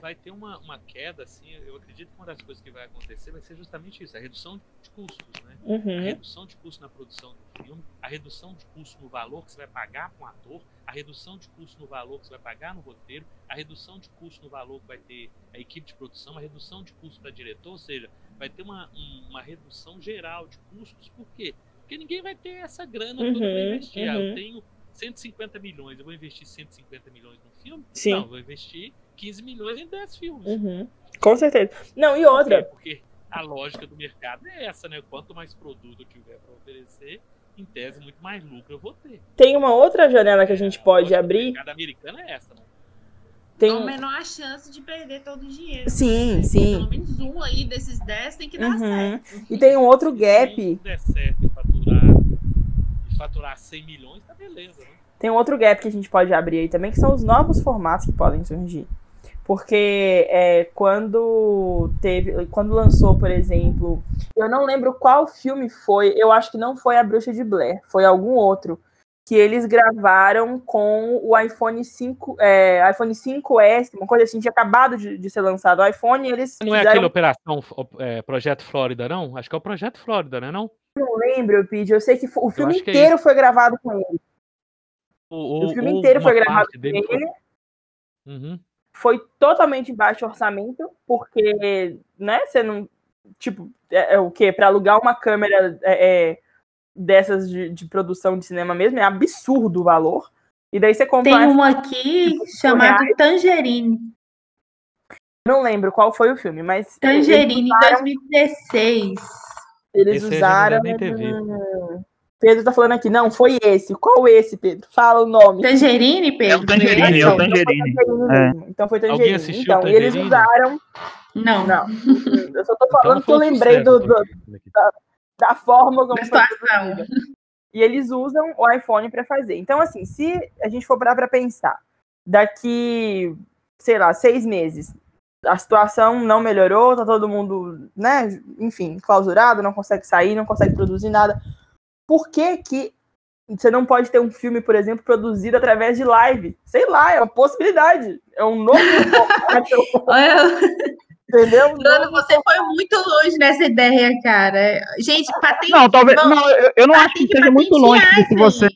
Speaker 2: vai ter uma, uma queda assim eu acredito que uma das coisas que vai acontecer vai ser justamente isso a redução de custos né a
Speaker 4: Uhum.
Speaker 2: redução de custo na produção do filme a redução de custo no valor que você vai pagar com o ator a redução de custo no valor que você vai pagar no roteiro a redução de custo no valor que vai ter a equipe de produção a redução de custo para diretor ou seja vai ter uma, um- uma redução geral de custos por quê porque ninguém vai ter essa grana toda para
Speaker 4: Uhum,
Speaker 2: investir ah,
Speaker 4: uhum.
Speaker 2: eu tenho 150 milhões eu vou investir 150 milhões no filme
Speaker 4: Sim.
Speaker 2: não, eu vou investir 15 milhões em 10 filmes.
Speaker 4: Uhum. Com certeza. Não, e outra.
Speaker 2: Porque a lógica do mercado é essa, né? Quanto mais produto eu tiver para oferecer, em tese, muito mais lucro eu vou ter.
Speaker 4: Tem uma outra janela que a gente
Speaker 2: A
Speaker 4: pode
Speaker 2: do
Speaker 4: abrir.
Speaker 2: mercado americano é essa, né?
Speaker 4: Tem um...
Speaker 3: menor a chance de perder todo o dinheiro.
Speaker 4: Sim, sim.
Speaker 3: Pelo menos um aí desses 10 tem que dar
Speaker 4: Uhum.
Speaker 3: certo.
Speaker 4: E tem um outro gap.
Speaker 2: Se der certo e faturar, e faturar 100 milhões, tá beleza, né?
Speaker 4: Tem um outro gap que a gente pode abrir aí também, que são os novos formatos que podem surgir. Porque é, quando teve. Quando lançou, por exemplo. Eu não lembro qual filme foi. Eu acho que não foi A Bruxa de Blair. Foi algum outro. Que eles gravaram com o iPhone 5. É, iPhone 5S, uma coisa assim, tinha acabado de, de ser lançado o iPhone eles.
Speaker 2: Não é
Speaker 4: fizeram-
Speaker 2: aquele Operação é, Projeto Flórida, não? Acho que é o Projeto Flórida, né? Não?
Speaker 4: não lembro, Pete. Eu sei que o filme
Speaker 2: é
Speaker 4: inteiro foi gravado com ele.
Speaker 2: O,
Speaker 4: O filme inteiro foi gravado com ele.
Speaker 2: Uhum.
Speaker 4: Foi totalmente baixo orçamento, porque, né, você não. Tipo, é, é o quê? Pra alugar uma câmera é, é, dessas de, de produção de cinema mesmo, é absurdo o valor. E daí você compra.
Speaker 3: Tem
Speaker 4: um
Speaker 3: uma aqui chamada Tangerine.
Speaker 4: Não lembro qual foi o filme, mas.
Speaker 3: Tangerine,
Speaker 4: usaram-
Speaker 3: 2016.
Speaker 4: Eles
Speaker 2: Esse
Speaker 4: usaram.
Speaker 2: nem ter
Speaker 4: hum, Pedro tá falando aqui, não, foi esse. Qual esse, Pedro? Fala o nome.
Speaker 3: Tangerine, Pedro?
Speaker 1: É o Tangerine, é o Tangerine. É.
Speaker 4: Então foi
Speaker 2: Alguém
Speaker 4: Tangerine.
Speaker 2: assistiu
Speaker 4: Então, e eles
Speaker 2: Tangerine?
Speaker 4: usaram.
Speaker 3: Não.
Speaker 4: Não. Eu só tô
Speaker 2: Então
Speaker 4: falando
Speaker 2: não
Speaker 4: que eu lembrei do, do- da forma como
Speaker 3: Da
Speaker 4: foi
Speaker 3: situação.
Speaker 4: E eles usam o iPhone para fazer. Então, assim, se a gente for parar para pensar, daqui, sei lá, seis meses, a situação não melhorou, tá todo mundo, né, enfim, clausurado, não consegue sair, não consegue produzir nada. Por que que você não pode ter um filme, por exemplo, produzido através de live. Sei lá, é uma possibilidade. É um novo
Speaker 3: Entendeu? Bruno, você foi muito longe nessa ideia, cara. Gente, patente.
Speaker 1: Não, talvez. Não, eu, eu não acho que seja muito longe se você.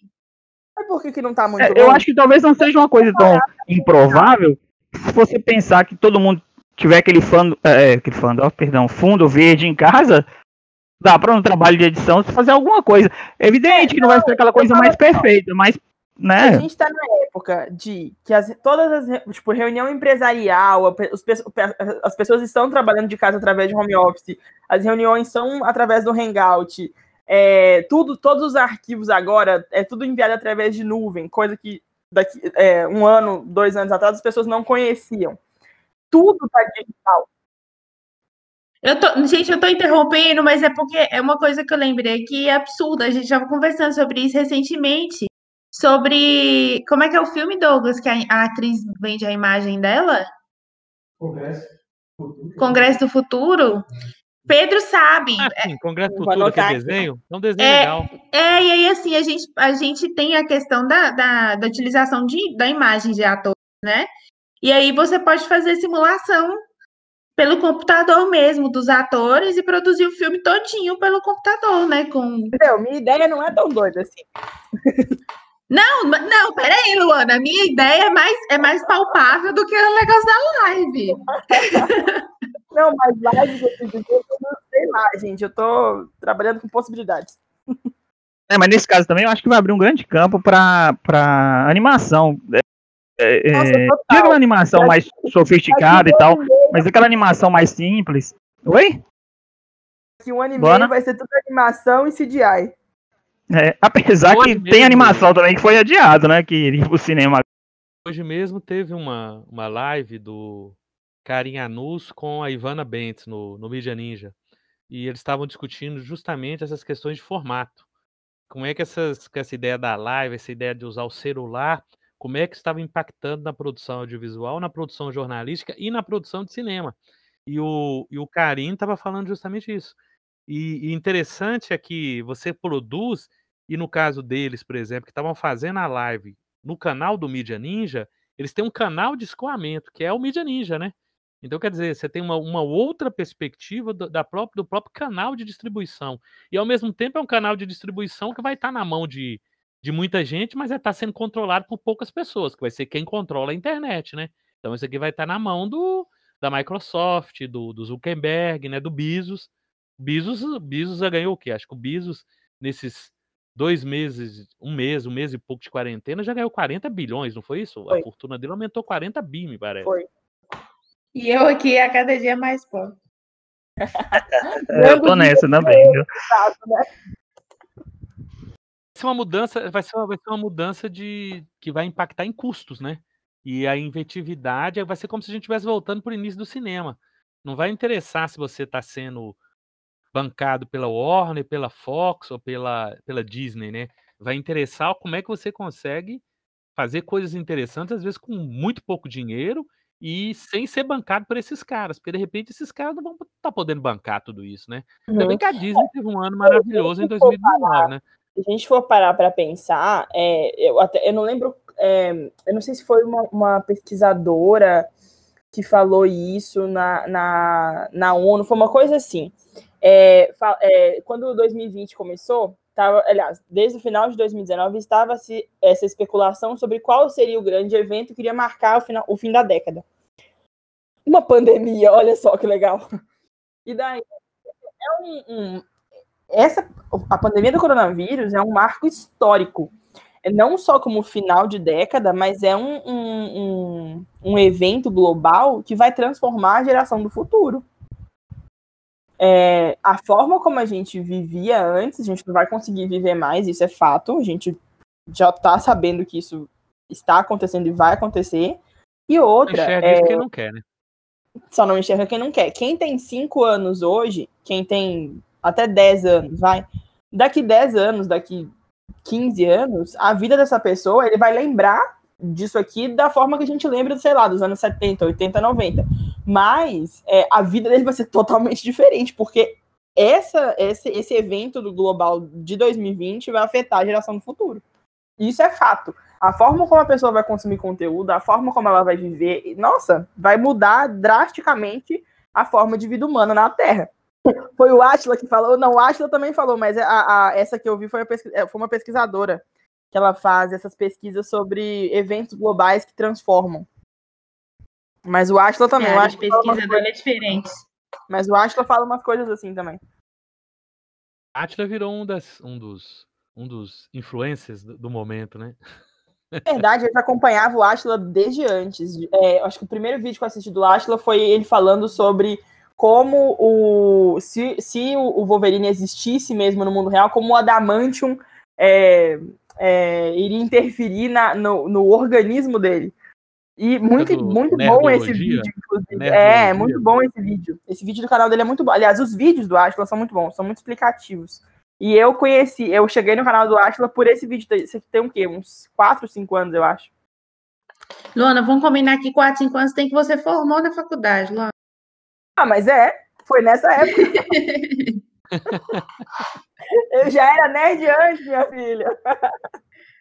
Speaker 4: Mas por que, que não tá muito
Speaker 1: é,
Speaker 4: longe?
Speaker 1: Eu acho que talvez não seja uma coisa tão improvável se você pensar que todo mundo tiver aquele fã, é, aquele fã, oh, perdão, fundo verde em casa, dá para um trabalho de edição fazer alguma coisa. É evidente que não vai ser aquela coisa mais perfeita, mas né?
Speaker 4: A gente está na época de que as, todas as tipo, reunião empresarial, os, as pessoas estão trabalhando de casa através de home office, as reuniões são através do Hangout, é, tudo, todos os arquivos agora é tudo enviado através de nuvem, coisa que daqui é, um ano, dois anos atrás as pessoas não conheciam. Tudo está digital.
Speaker 3: Eu tô, gente, eu tô interrompendo, mas é porque é uma coisa que eu lembrei que é absurda. A gente já conversando sobre isso recentemente. Sobre. Como é que é o filme, Douglas? Que a, a atriz vende a imagem dela?
Speaker 6: Congresso.
Speaker 3: Congresso do Futuro. Pedro sabe.
Speaker 2: Ah, sim, Congresso do Futuro, que é desenho? É um desenho
Speaker 3: é,
Speaker 2: legal.
Speaker 3: É, e aí, assim, a gente, a gente tem a questão da, da, da utilização de, da imagem de atores, né? E aí você pode fazer simulação pelo computador mesmo dos atores e produzir o filme todinho pelo computador, né? Com...
Speaker 4: Entendeu? Minha ideia não é tão doida assim.
Speaker 3: Não, não, peraí, Luana. A minha ideia é mais, é mais palpável do que o negócio da live.
Speaker 4: Não, mas live, eu sei lá, gente. Eu tô trabalhando com possibilidades.
Speaker 1: É, mas nesse caso também eu acho que vai abrir um grande campo para animação. É, Nossa, é, aquela animação mais sofisticada e tal, mas aquela animação mais simples. Oi?
Speaker 4: Que um anime vai ser tudo animação e CGI.
Speaker 1: É, apesar Hoje que mesmo, tem animação também que foi adiado, né? Que iria pro cinema.
Speaker 2: Hoje mesmo teve uma, uma live do Karim Anus com a Ivana Bentes no, no Media Ninja. E eles estavam discutindo justamente essas questões de formato. Como é que, essas, que essa ideia da live, essa ideia de usar o celular, como é que estava impactando na produção audiovisual, na produção jornalística e na produção de cinema. E o, e o Karim estava falando justamente isso. E, e interessante é que você produz, e no caso deles, por exemplo, que estavam fazendo a live no canal do Mídia Ninja, eles têm um canal de escoamento, que é o Mídia Ninja, né? Então, quer dizer, você tem uma, uma outra perspectiva do, da própria, do próprio canal de distribuição. E, ao mesmo tempo, é um canal de distribuição que vai estar na mão de, de muita gente, mas vai estar sendo controlado por poucas pessoas, que vai ser quem controla a internet, né? Então, isso aqui vai estar na mão do, da Microsoft, do, do Zuckerberg, né? Do Bezos. Bezos, Bezos já ganhou o quê? Acho que o Bezos, nesses dois meses, um mês, um mês e pouco de quarentena, já ganhou 40 bilhões, não foi isso? Foi. A fortuna dele aumentou 40 bi, me parece.
Speaker 3: Foi. E eu aqui a cada dia mais pobre.
Speaker 1: eu tô nessa também, viu?
Speaker 2: Vai ser uma mudança, vai ser uma, vai ser uma mudança de que vai impactar em custos, né? E a inventividade vai ser como se a gente estivesse voltando para o início do cinema. Não vai interessar se você está sendo bancado pela Warner, pela Fox ou pela, pela Disney, né? Vai interessar como é que você consegue fazer coisas interessantes, às vezes com muito pouco dinheiro e sem ser bancado por esses caras, porque de repente esses caras não vão estar tá podendo bancar tudo isso, né? Uhum. Também que a Disney teve um ano maravilhoso em 2019, né?
Speaker 4: Se a gente for parar para pensar, é, eu, até, eu não lembro, é, eu não sei se foi uma, uma pesquisadora que falou isso na, na, na ONU, foi uma coisa assim. É, é, quando 2020 começou, tava, aliás, desde o final de 2019 estava-se essa especulação sobre qual seria o grande evento que iria marcar o, final, o fim da década. Uma pandemia, olha só que legal. E daí é um, um, essa a pandemia do coronavírus é um marco histórico. É não só como final de década, mas é um, um, um, um evento global que vai transformar a geração do futuro é, a forma como a gente vivia antes, a gente não vai conseguir viver mais, isso é fato. A gente já está sabendo que isso está acontecendo e vai acontecer. E outra.
Speaker 2: Enxerga é, quem não quer, né?
Speaker 4: Só não enxerga quem não quer. Quem tem 5 anos hoje, quem tem até 10 anos, vai. Daqui 10 anos, daqui 15 anos, a vida dessa pessoa, ele vai lembrar disso aqui da forma que a gente lembra, sei lá, dos anos 70, 80, 90. Mas é, a vida dele vai ser totalmente diferente, porque essa, esse, esse evento do global de 2020 vai afetar a geração do futuro. Isso é fato. A forma como a pessoa vai consumir conteúdo, a forma como ela vai viver, nossa, vai mudar drasticamente a forma de vida humana na Terra. Foi o Atila que falou, não, o Atila também falou, mas a, a essa que eu vi foi, é, foi uma pesquisadora que ela faz essas pesquisas sobre eventos globais que transformam. Mas o Atila também.
Speaker 3: A área pesquisa dela é diferente.
Speaker 4: Mas o Atila fala umas coisas assim também.
Speaker 2: Atila virou um, das, um, dos, um dos influencers do, do momento, né?
Speaker 4: verdade, eu já acompanhava o Atila desde antes. É, acho que o primeiro vídeo que eu assisti do Atila foi ele falando sobre como o. Se, se o Wolverine existisse mesmo no mundo real, como o Adamantium é, é, iria interferir na, no, no organismo dele. E muito, muito bom esse vídeo, inclusive. É, muito bom esse vídeo. Esse vídeo do canal dele é muito bom. Aliás, os vídeos do Atila são muito bons, são muito explicativos. E eu conheci, eu cheguei no canal do Atila por esse vídeo. Você tem um quê? Uns 4, 5 anos, eu acho.
Speaker 3: Luana, vamos combinar aqui 4, 5 anos tem que você formou na faculdade, Luana.
Speaker 4: Ah, mas é, foi nessa época. eu já era nerd antes, minha filha.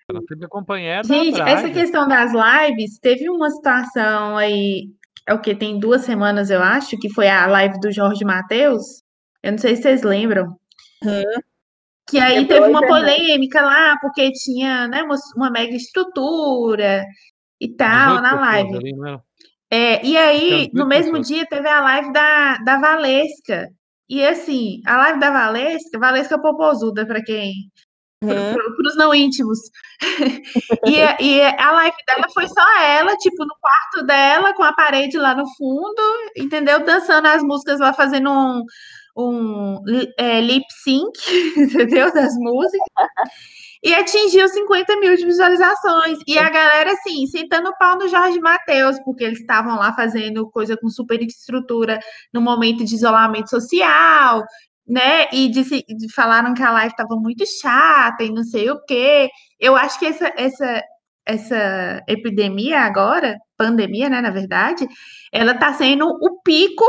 Speaker 2: Ela sempre acompanhando.
Speaker 3: Gente, essa questão das lives, teve uma situação aí, é o que? Tem duas semanas, eu acho, que foi a live do Jorge Matheus. Eu não sei se vocês lembram. Hum. Que aí Depois teve uma polêmica lá, porque tinha né, uma, uma mega estrutura e tal na live. Ali, é, e aí, no mesmo dia, teve a live da, da Valesca. E assim, a live da Valesca, Valesca Popozuda, para quem Uhum. Para os não íntimos. e, e, a live dela foi só ela, tipo, no quarto dela, com a parede lá no fundo, entendeu? Dançando as músicas lá, fazendo um, um é, lip sync, entendeu? Das músicas. E atingiu 50 mil de visualizações. E a galera, assim, sentando o pau no Jorge Matheus, porque eles estavam lá fazendo coisa com super estrutura no momento de isolamento social, né? E disse, falaram que a live estava muito chata e não sei o quê. Eu acho que essa, essa, essa epidemia agora, pandemia, né, na verdade, ela está sendo o pico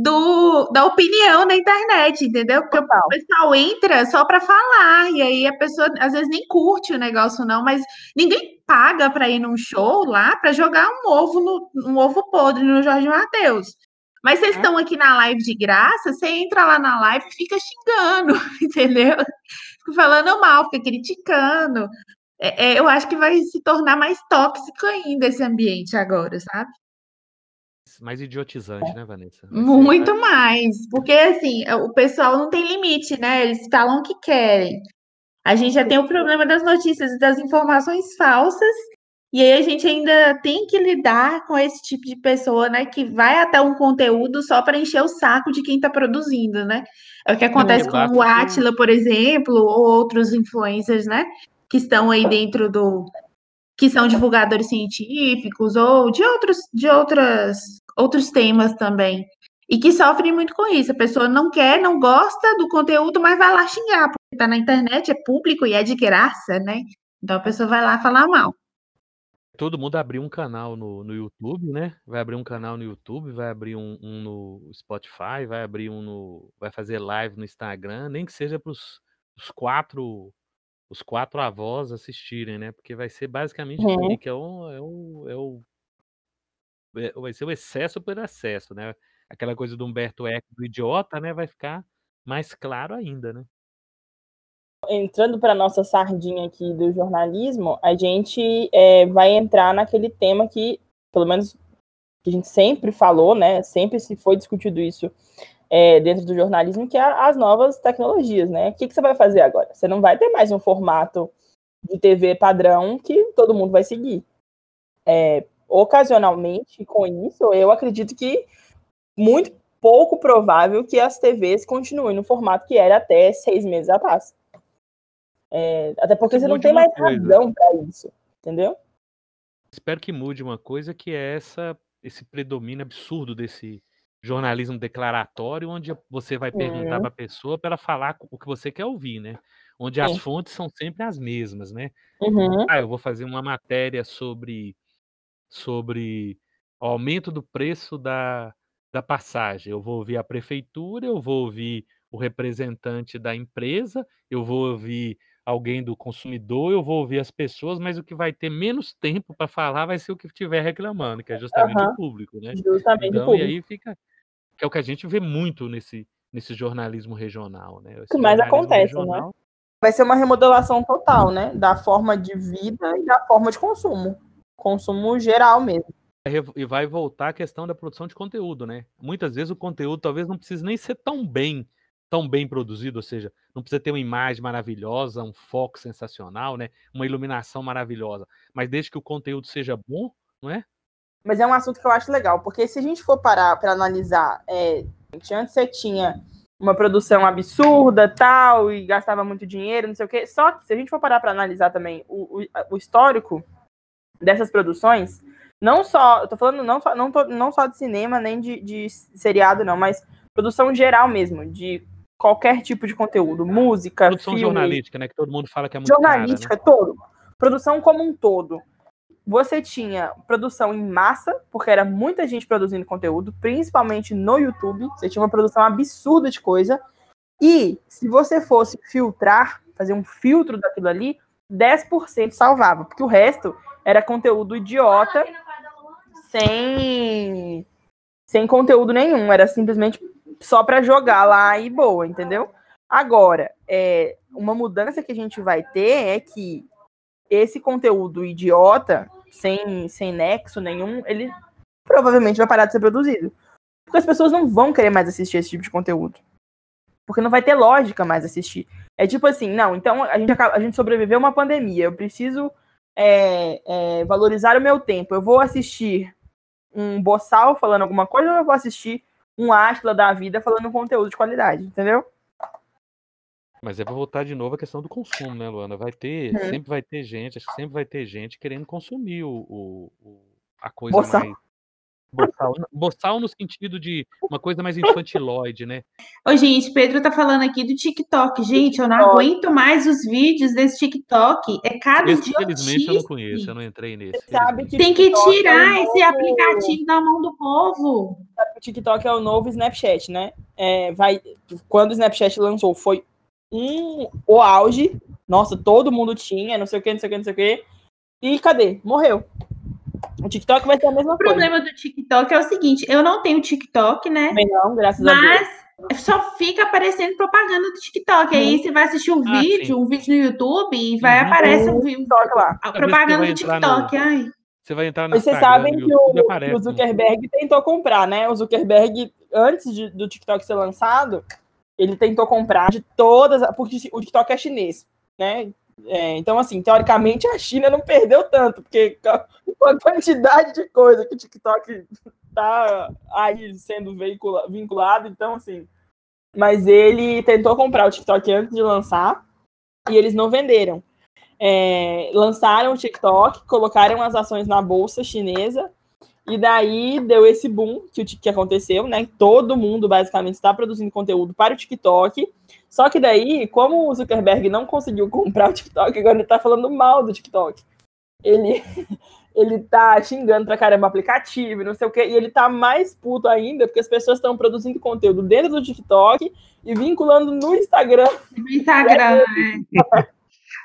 Speaker 3: do, da opinião na internet, entendeu? Porque Total. o pessoal entra só para falar, e aí a pessoa às vezes nem curte o negócio, não, mas ninguém paga para ir num show lá para jogar um ovo no um ovo podre no Jorge Matheus. Mas vocês estão aqui na live de graça, você entra lá na live e fica xingando, entendeu? Fica falando mal, fica criticando. É, é, eu acho que vai se tornar mais tóxico ainda esse ambiente agora, sabe?
Speaker 2: Mais idiotizante, né, Vanessa?
Speaker 3: Vai Muito ser... mais, porque assim, o pessoal não tem limite, né? Eles falam o que querem. A gente já tem o problema das notícias e das informações falsas e aí a gente ainda tem que lidar com esse tipo de pessoa, né, que vai até um conteúdo só para encher o saco de quem está produzindo, né? É o que acontece com o Atila, por exemplo, ou outros influencers, né, que estão aí dentro do que são divulgadores científicos ou de outros de outras outros temas também. E que sofrem muito com isso. A pessoa não quer, não gosta do conteúdo, mas vai lá xingar, porque está na internet, é público e é de graça, né? Então a pessoa vai lá falar mal
Speaker 2: todo mundo abrir um canal no, no YouTube, né? Vai abrir um canal no YouTube, vai abrir um, um no Spotify, vai abrir um no. Vai fazer live no Instagram, nem que seja para os quatro os quatro avós assistirem, né? Porque vai ser basicamente aí, que é o, é o, é o é, vai ser o excesso por excesso, né? Aquela coisa do Humberto Eco do idiota, né? Vai ficar mais claro ainda, né?
Speaker 4: entrando para nossa sardinha aqui do jornalismo, a gente é, vai entrar naquele tema que, pelo menos, que a gente sempre falou, né? Sempre se foi discutido isso é, dentro do jornalismo, que é as novas tecnologias, né? O que, que você vai fazer agora? Você não vai ter mais um formato de TV padrão que todo mundo vai seguir. É, ocasionalmente, com isso, eu acredito que muito pouco provável que as TVs continuem no formato que era até seis meses atrás. É, até porque você não tem mais coisa. razão para isso, entendeu?
Speaker 2: Espero que mude uma coisa que é essa esse predomínio absurdo desse jornalismo declaratório, onde você vai perguntar uhum. para a pessoa para ela falar o que você quer ouvir, né? Onde as fontes são sempre as mesmas, né?
Speaker 4: Uhum.
Speaker 2: Ah, eu vou fazer uma matéria sobre sobre o aumento do preço da, da passagem. Eu vou ouvir a prefeitura, eu vou ouvir o representante da empresa, eu vou ouvir alguém do consumidor, eu vou ouvir as pessoas, mas o que vai ter menos tempo para falar vai ser o que estiver reclamando, que é justamente
Speaker 4: Aham.
Speaker 2: o público, né?
Speaker 4: Justamente o
Speaker 2: Então, e
Speaker 4: público.
Speaker 2: aí fica. Que é o que a gente vê muito nesse, nesse jornalismo regional, né? Esse
Speaker 4: que mais acontece, né? Vai ser uma remodelação total, né? Da forma de vida e da forma de consumo. Consumo geral mesmo.
Speaker 2: E vai voltar a questão da produção de conteúdo, né? Muitas vezes o conteúdo talvez não precise nem ser tão bem, tão bem produzido, ou seja, não precisa ter uma imagem maravilhosa, um foco sensacional, né? Uma iluminação maravilhosa, mas desde que o conteúdo seja bom, não é?
Speaker 4: Mas é um assunto que eu acho legal, porque se a gente for parar para analisar, é, antes você tinha uma produção absurda, tal, e gastava muito dinheiro, não sei o quê. Só que se a gente for parar para analisar também o, o, o histórico dessas produções, não só, eu tô falando não só, não, tô, não só de cinema, nem de, de seriado, não, mas produção geral mesmo, de qualquer tipo de conteúdo, música,
Speaker 2: Produção
Speaker 4: filme,
Speaker 2: jornalística, né? Que todo mundo fala que é muito
Speaker 4: jornalística,
Speaker 2: cara, né?
Speaker 4: todo. Produção como um todo. Você tinha produção em massa, porque era muita gente produzindo conteúdo, principalmente no YouTube. Você tinha uma produção absurda de coisa. E se você fosse filtrar, fazer um filtro daquilo ali, 10% salvava, porque o resto era conteúdo idiota, sem sem conteúdo nenhum, era simplesmente só para jogar lá e boa, entendeu? Agora, é, uma mudança que a gente vai ter é que esse conteúdo idiota, sem, sem nexo nenhum, ele provavelmente vai parar de ser produzido. Porque as pessoas não vão querer mais assistir esse tipo de conteúdo. Porque não vai ter lógica mais assistir. É tipo assim, não, então a gente, acaba- a gente sobreviveu a uma pandemia, eu preciso é, é, valorizar o meu tempo. Eu vou assistir um boçal falando alguma coisa ou eu vou assistir um Atila da vida falando um conteúdo de qualidade, entendeu?
Speaker 2: Mas é pra voltar de novo a questão do consumo, né, Luana? Vai ter,
Speaker 4: Uhum.
Speaker 2: sempre vai ter gente, acho que sempre vai ter gente querendo consumir o, o- o- a coisa
Speaker 4: Boçal.
Speaker 2: mais. Boçal, boçal no sentido de uma coisa mais infantiloide, né?
Speaker 3: Ô, gente, Pedro tá falando aqui do TikTok. Gente, eu não aguento mais os vídeos desse TikTok. É cada
Speaker 2: Esse, infelizmente, eu não conheço, eu não entrei nesse.
Speaker 4: Você sabe
Speaker 2: felizmente.
Speaker 4: que
Speaker 3: Tem que
Speaker 4: é
Speaker 3: tirar esse
Speaker 4: novo-
Speaker 3: aplicativo da mão do povo.
Speaker 4: o TikTok é o novo Snapchat, né? É, vai, quando o Snapchat lançou, foi um o auge. Nossa, todo mundo tinha, não sei o que, não sei o que, não sei o que. E cadê? Morreu. O TikTok vai ser a mesma
Speaker 3: O
Speaker 4: coisa.
Speaker 3: problema do TikTok é o seguinte: eu não tenho TikTok, né?
Speaker 4: Também não, graças a Deus.
Speaker 3: Mas só fica aparecendo propaganda do TikTok. Aí você vai assistir um
Speaker 2: Ah,
Speaker 3: vídeo,
Speaker 2: sim.
Speaker 3: um vídeo no YouTube e vai
Speaker 2: Uhum.
Speaker 3: aparecer um vídeo.
Speaker 4: TikTok lá.
Speaker 3: A
Speaker 2: você
Speaker 3: propaganda do TikTok. Ai.
Speaker 2: Você vai entrar no
Speaker 4: Mas vocês
Speaker 2: Instagram,
Speaker 4: sabem
Speaker 2: no
Speaker 4: que o,
Speaker 2: aparece,
Speaker 4: o
Speaker 2: né?
Speaker 4: Zuckerberg tentou comprar, né? O Zuckerberg, antes de- do TikTok ser lançado, ele tentou comprar de todas. Porque o TikTok é chinês, né? É, então, assim, teoricamente a China não perdeu tanto, porque com a quantidade de coisa que o TikTok tá aí sendo veicula, vinculado, então, assim. Mas ele tentou comprar o TikTok antes de lançar e eles não venderam. É, lançaram o TikTok, colocaram as ações na bolsa chinesa e daí deu esse boom que, que aconteceu, né? Todo mundo basicamente está produzindo conteúdo para o TikTok. Só que daí, como o Zuckerberg não conseguiu comprar o TikTok, agora ele tá falando mal do TikTok. Ele, ele tá xingando pra caramba o aplicativo, e não sei o quê, e ele tá mais puto ainda, porque as pessoas estão produzindo conteúdo dentro do TikTok e vinculando no Instagram.
Speaker 3: No Instagram. é.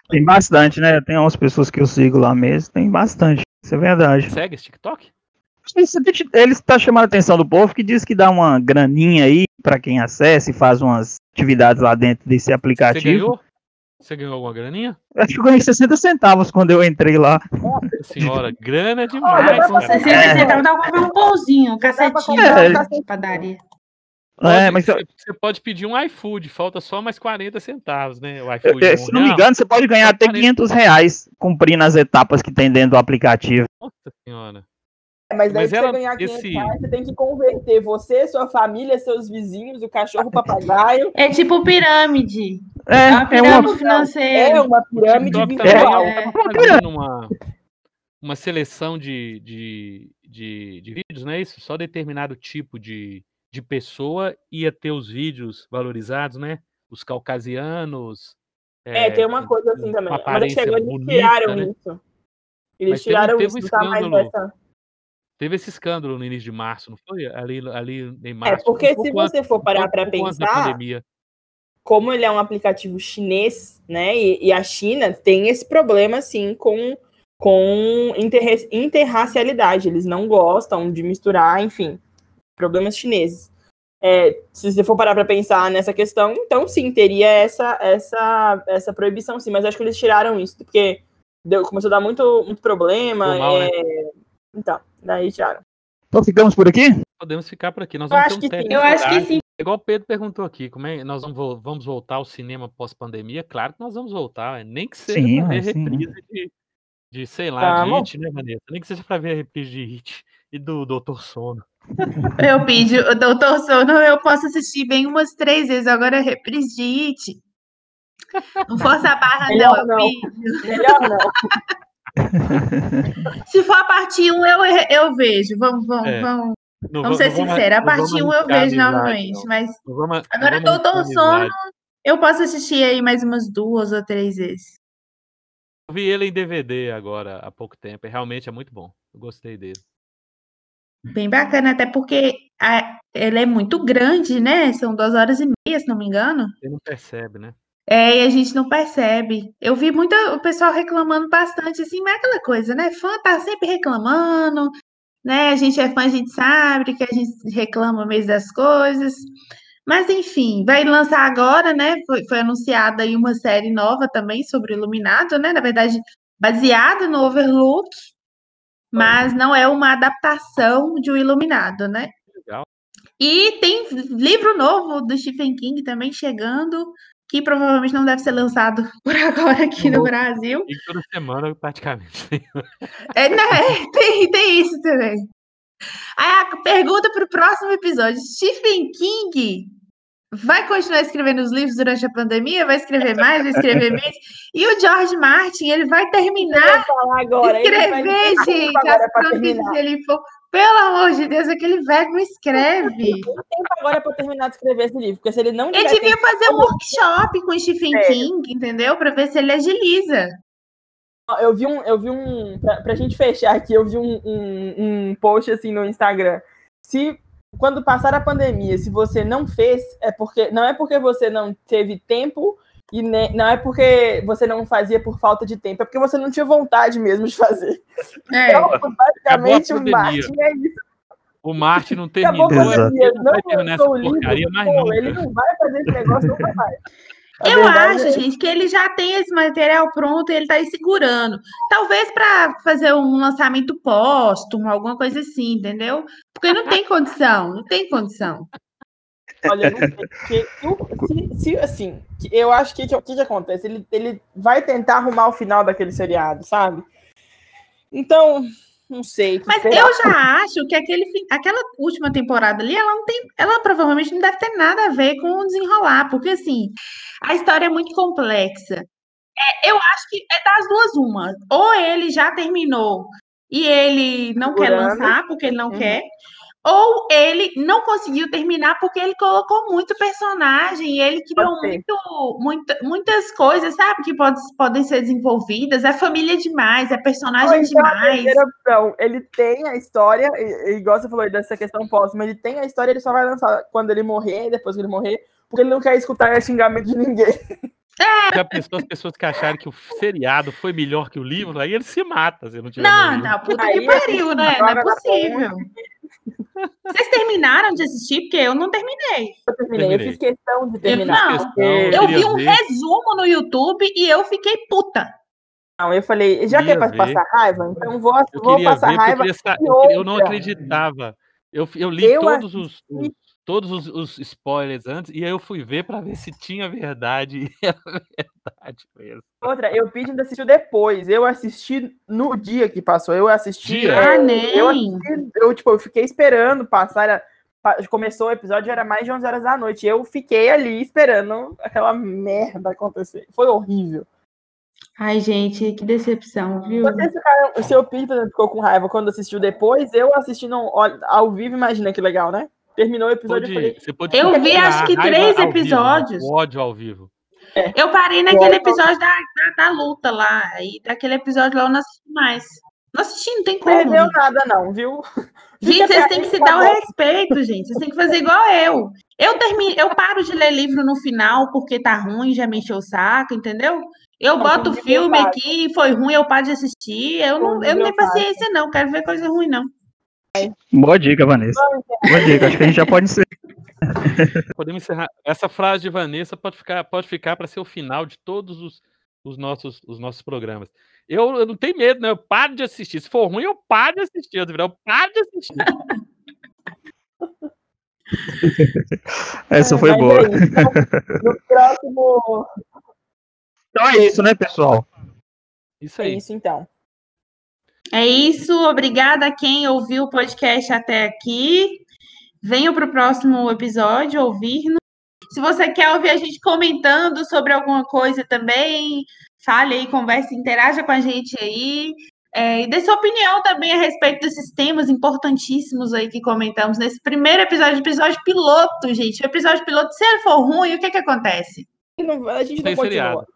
Speaker 1: Tem bastante, né? Tem umas pessoas que eu sigo lá mesmo, tem bastante. Isso é verdade.
Speaker 2: Segue esse TikTok?
Speaker 1: Ele está chamando a atenção do povo que diz que dá uma graninha aí pra quem acessa e faz umas atividades lá dentro desse
Speaker 2: Você
Speaker 1: aplicativo.
Speaker 2: ganhou? Você ganhou alguma graninha?
Speaker 1: Acho que eu ganhei 60 centavos quando eu entrei lá.
Speaker 2: Nossa senhora, grana é
Speaker 4: Olha,
Speaker 2: demais.
Speaker 3: Você
Speaker 1: É.
Speaker 3: você dá pra comer um pãozinho, um cacetinho
Speaker 4: comprar um
Speaker 1: É.
Speaker 4: cacete.
Speaker 3: padaria.
Speaker 1: É, mas
Speaker 2: você, você pode pedir um iFood, falta só mais 40 centavos, né? O iFood.
Speaker 1: eu-
Speaker 2: um
Speaker 1: se não me
Speaker 2: real.
Speaker 1: engano, você pode ganhar até 500 reais cumprindo as etapas que tem dentro do aplicativo.
Speaker 2: Nossa senhora.
Speaker 4: Mas daí
Speaker 2: Mas
Speaker 4: pra
Speaker 2: ela-
Speaker 4: você ganhar 500
Speaker 2: esse-
Speaker 4: reais, você tem que converter você, sua família, seus vizinhos, o cachorro, o papagaio.
Speaker 3: É tipo pirâmide.
Speaker 1: É,
Speaker 3: É uma
Speaker 1: é uma.
Speaker 3: pirâmide
Speaker 4: É
Speaker 3: financeira.
Speaker 4: uma pirâmide
Speaker 2: também
Speaker 4: virtual.
Speaker 3: É.
Speaker 2: estava fazendo uma, uma seleção de, de, de, de vídeos, não é isso? Só determinado tipo de, de pessoa ia ter os vídeos valorizados, né? Os caucasianos.
Speaker 4: É, tem uma coisa assim também. Mas
Speaker 2: aparência
Speaker 4: chegou, eles
Speaker 2: bonita,
Speaker 4: tiraram
Speaker 2: né?
Speaker 4: isso. Eles
Speaker 2: Mas teve
Speaker 4: tiraram
Speaker 2: teve
Speaker 4: isso,
Speaker 2: um
Speaker 4: não tá mais
Speaker 2: escândalo.
Speaker 4: essa.
Speaker 2: Teve esse escândalo no início de março, não foi? Ali, ali em
Speaker 4: É,
Speaker 2: março.
Speaker 4: porque
Speaker 2: um
Speaker 4: se você
Speaker 2: antes-
Speaker 4: for parar para
Speaker 2: um da
Speaker 4: pensar, como ele é um aplicativo chinês, né? E, e a China tem esse problema, assim, com, com interra- interracialidade. Eles não gostam de misturar, enfim, problemas chineses. É, se você for parar para pensar nessa questão, então sim, teria essa, essa, essa proibição, sim. Mas acho que eles tiraram isso, porque deu, começou a dar muito, muito problema.
Speaker 2: Mal, né?
Speaker 4: é, Então, daí tiraram.
Speaker 1: Então ficamos por aqui?
Speaker 2: Podemos ficar por aqui. Nós
Speaker 4: Eu
Speaker 2: vamos
Speaker 4: acho
Speaker 2: ter um
Speaker 4: que sim.
Speaker 3: Eu acho que sim.
Speaker 2: Igual o Pedro perguntou aqui, como é, nós vamos, vamos voltar ao cinema pós-pandemia? Claro que nós vamos voltar, é, nem que seja
Speaker 1: Sim,
Speaker 2: para ver
Speaker 1: sim.
Speaker 2: reprise de, de, sei lá, de. Hit, né, Vanessa? Nem que seja para ver a reprise de Hit e do Doutor Sono.
Speaker 3: Eu pedi, o Doutor Sono eu posso assistir bem umas três vezes, agora é reprise de It. Não força a barra, não,
Speaker 4: Melhor
Speaker 3: eu
Speaker 4: não.
Speaker 3: pido.
Speaker 4: Melhor não.
Speaker 3: Se for a parte 1, eu, eu vejo. Vamos, vamos,
Speaker 2: É.
Speaker 3: vamos.
Speaker 2: Não
Speaker 3: Vamos
Speaker 2: va-
Speaker 3: ser sincera, a parte 1 eu vejo novamente,
Speaker 2: não.
Speaker 3: mas
Speaker 2: Não vamos-
Speaker 3: Agora,
Speaker 2: vamos
Speaker 3: Doutor
Speaker 2: arriscar
Speaker 3: Sono- eu posso assistir aí mais umas duas ou três vezes.
Speaker 2: Eu vi ele em DVD agora, há pouco tempo, e realmente é muito bom. Eu gostei dele.
Speaker 3: Bem bacana, até porque a, ele é muito grande, né? São duas horas e meia, se não me engano.
Speaker 2: Você não percebe, né?
Speaker 3: É, e a gente não percebe. Eu vi muito o pessoal reclamando bastante, assim, mas é aquela coisa, né? Fã tá sempre reclamando, né? A gente é fã, a gente sabe que a gente reclama mesmo das coisas. Mas, enfim, vai lançar agora, né? Foi, foi anunciada aí uma série nova também sobre o Iluminado, né? Na verdade, baseada no Overlook, mas não é uma adaptação de O Iluminado, né?
Speaker 2: Legal.
Speaker 3: E tem livro novo do Stephen King também chegando, que provavelmente não deve ser lançado por agora aqui no. Brasil.
Speaker 2: E toda semana, praticamente.
Speaker 3: É, né? Tem, tem isso também. Aí a pergunta para o próximo episódio: Stephen King vai continuar escrevendo os livros durante a pandemia? Vai escrever mais? Vai escrever menos? E o George Martin, ele vai terminar
Speaker 4: falar
Speaker 3: de
Speaker 4: agora. ele vai
Speaker 3: escrever,
Speaker 4: tempo
Speaker 3: gente,
Speaker 4: agora
Speaker 3: as crônicas de ele for. Pelo amor de Deus, aquele velho não escreve.
Speaker 4: tempo agora para terminar de escrever esse livro, porque se ele não
Speaker 3: Ele devia fazer um workshop com o Stephen
Speaker 4: Sério.
Speaker 3: King, entendeu? Para ver se ele agiliza.
Speaker 4: eu vi um, eu vi um, pra, pra gente fechar aqui, eu vi um, um, um post assim no Instagram. Se quando passar a pandemia, se você não fez, é porque não é porque você não teve tempo e ne- não é porque você não fazia por falta de tempo, é porque você não tinha vontade mesmo de fazer.
Speaker 3: É.
Speaker 4: Então, basicamente,
Speaker 2: Acabou a
Speaker 4: o Martin é isso.
Speaker 2: O Martin não terminou, é
Speaker 4: pandemia,
Speaker 2: ele não vai
Speaker 4: não
Speaker 2: terminar essa porcaria mais nunca.
Speaker 4: ele não vai fazer esse negócio nunca mais. A
Speaker 3: Eu
Speaker 4: verdade
Speaker 3: acho,
Speaker 4: é-
Speaker 3: gente, que ele já tem esse material pronto e ele tá aí segurando. Talvez para fazer um lançamento póstumo, alguma coisa assim, entendeu? Porque não tem condição, não tem condição.
Speaker 4: Olha, eu não sei. porque eu- se, se, assim, eu acho que o que, que acontece? Ele, ele vai tentar arrumar o final daquele seriado, sabe? Então, não sei.
Speaker 3: Mas
Speaker 4: esperar.
Speaker 3: eu já acho que aquele, aquela última temporada ali, ela não tem, ela provavelmente não deve ter nada a ver com o desenrolar, porque assim, a história é muito complexa. É, eu acho que é das duas uma. Ou ele já terminou e ele não quer lançar porque ele não
Speaker 4: Uhum.
Speaker 3: quer, ou ele não conseguiu terminar porque ele colocou muito personagem e ele criou muito, muita- muitas coisas, sabe, que pode, podem ser desenvolvidas. É família demais, é personagem
Speaker 4: então,
Speaker 3: demais.
Speaker 4: opção, ele tem a história, e, igual você falou dessa questão póstuma, ele tem a história, ele só vai lançar quando ele morrer, depois que ele morrer, porque ele não quer escutar xingamento de ninguém.
Speaker 2: Já pensou as pessoas que acharam que o seriado foi melhor que o livro? Aí ele se mata se não tiver
Speaker 3: Não, não, puta que
Speaker 4: a
Speaker 3: pariu, né? Não é
Speaker 4: na
Speaker 3: possível. Vocês terminaram de assistir? Porque eu não terminei.
Speaker 4: Eu terminei, eu fiz questão de
Speaker 3: Eu,
Speaker 4: terminar.
Speaker 3: não,
Speaker 2: questão,
Speaker 3: eu
Speaker 2: queria
Speaker 3: vi um
Speaker 2: ver.
Speaker 3: resumo no YouTube e eu fiquei puta.
Speaker 4: Não, eu falei, já que é pra passar raiva, então vou,
Speaker 2: Eu
Speaker 4: vou passar
Speaker 2: ver, eu,
Speaker 4: raiva.
Speaker 2: eu queria- eu não acreditava. Eu, eu li
Speaker 4: Eu
Speaker 2: todos, os- todos os, os spoilers antes e aí eu fui ver pra ver se tinha verdade. E era verdade mesmo.
Speaker 4: Outra, eu pedi ainda assistiu depois. Eu assisti no dia que passou. Eu assisti.
Speaker 2: Dia?
Speaker 3: Ah,
Speaker 4: eu,
Speaker 3: nem.
Speaker 4: assisti- eu, tipo, eu fiquei esperando passar. era- Começou o episódio, era mais de 11 horas da noite. Eu fiquei ali esperando aquela merda acontecer. Foi horrível.
Speaker 3: Ai, gente, que decepção, viu?
Speaker 4: Vocês ficaram. O seu Pete, por exemplo, ficou com raiva quando assistiu depois. Eu assistindo ao, ao vivo, imagina que legal, né? Terminou o episódio e
Speaker 2: Pode-
Speaker 4: falei.
Speaker 2: você pode
Speaker 3: Eu vi, acho que três
Speaker 2: vivo,
Speaker 3: episódios.
Speaker 2: O ódio ao vivo.
Speaker 3: Eu parei naquele episódio da, da, da luta lá. E daquele episódio lá eu não assisti mais. Não assisti, não tem como.
Speaker 4: Perdeu nada, não, viu?
Speaker 3: Gente, vocês têm que se dar o respeito, gente. Vocês têm que fazer igual eu. Eu termino, eu paro de ler livro no final porque tá ruim, já me encheu o saco, entendeu? Eu boto o filme aqui, foi ruim, eu paro de assistir. Eu não, eu não tenho paciência, não. Quero ver coisa ruim, não.
Speaker 1: Boa dica, Vanessa. Boa dica. Acho que a gente já pode ser.
Speaker 2: Podemos encerrar. Essa frase de Vanessa pode ficar, pode ficar para ser o final de todos os, os, nossos, os nossos programas. Eu, eu não tenho medo, né? Eu paro de assistir. Se for ruim, eu paro de assistir. Eu paro de assistir.
Speaker 1: Essa foi boa. É no próximo. Então é isso, né, pessoal?
Speaker 2: Isso aí.
Speaker 4: É isso, então.
Speaker 3: É isso. Obrigada a quem ouviu o podcast até aqui. Venham para o próximo episódio ouvir-nos. Se você quer ouvir a gente comentando sobre alguma coisa também, fale aí, converse, interaja com a gente aí. É, e dê sua opinião também a respeito desses temas importantíssimos aí que comentamos nesse primeiro episódio, episódio piloto, gente. O episódio piloto, se ele for ruim, o que que acontece?
Speaker 4: a gente não continua.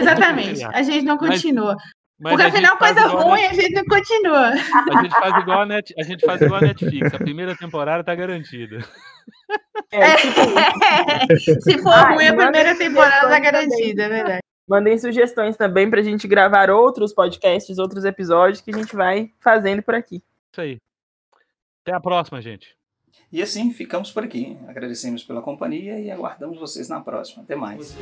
Speaker 3: Exatamente, a gente não continua. Mas Porque afinal, coisa ruim, a, a gente não continua.
Speaker 2: A gente faz igual a, Net, a, gente faz igual a Netflix. A primeira temporada tá garantida.
Speaker 3: É, tipo Se for ah, ruim, a primeira temporada tá garantida, é verdade.
Speaker 4: Mandem sugestões também pra gente gravar outros podcasts, outros episódios que a gente vai fazendo por aqui.
Speaker 2: Isso aí. Até a próxima, gente.
Speaker 6: E assim, ficamos por aqui. Agradecemos pela companhia e aguardamos vocês na próxima. Até mais.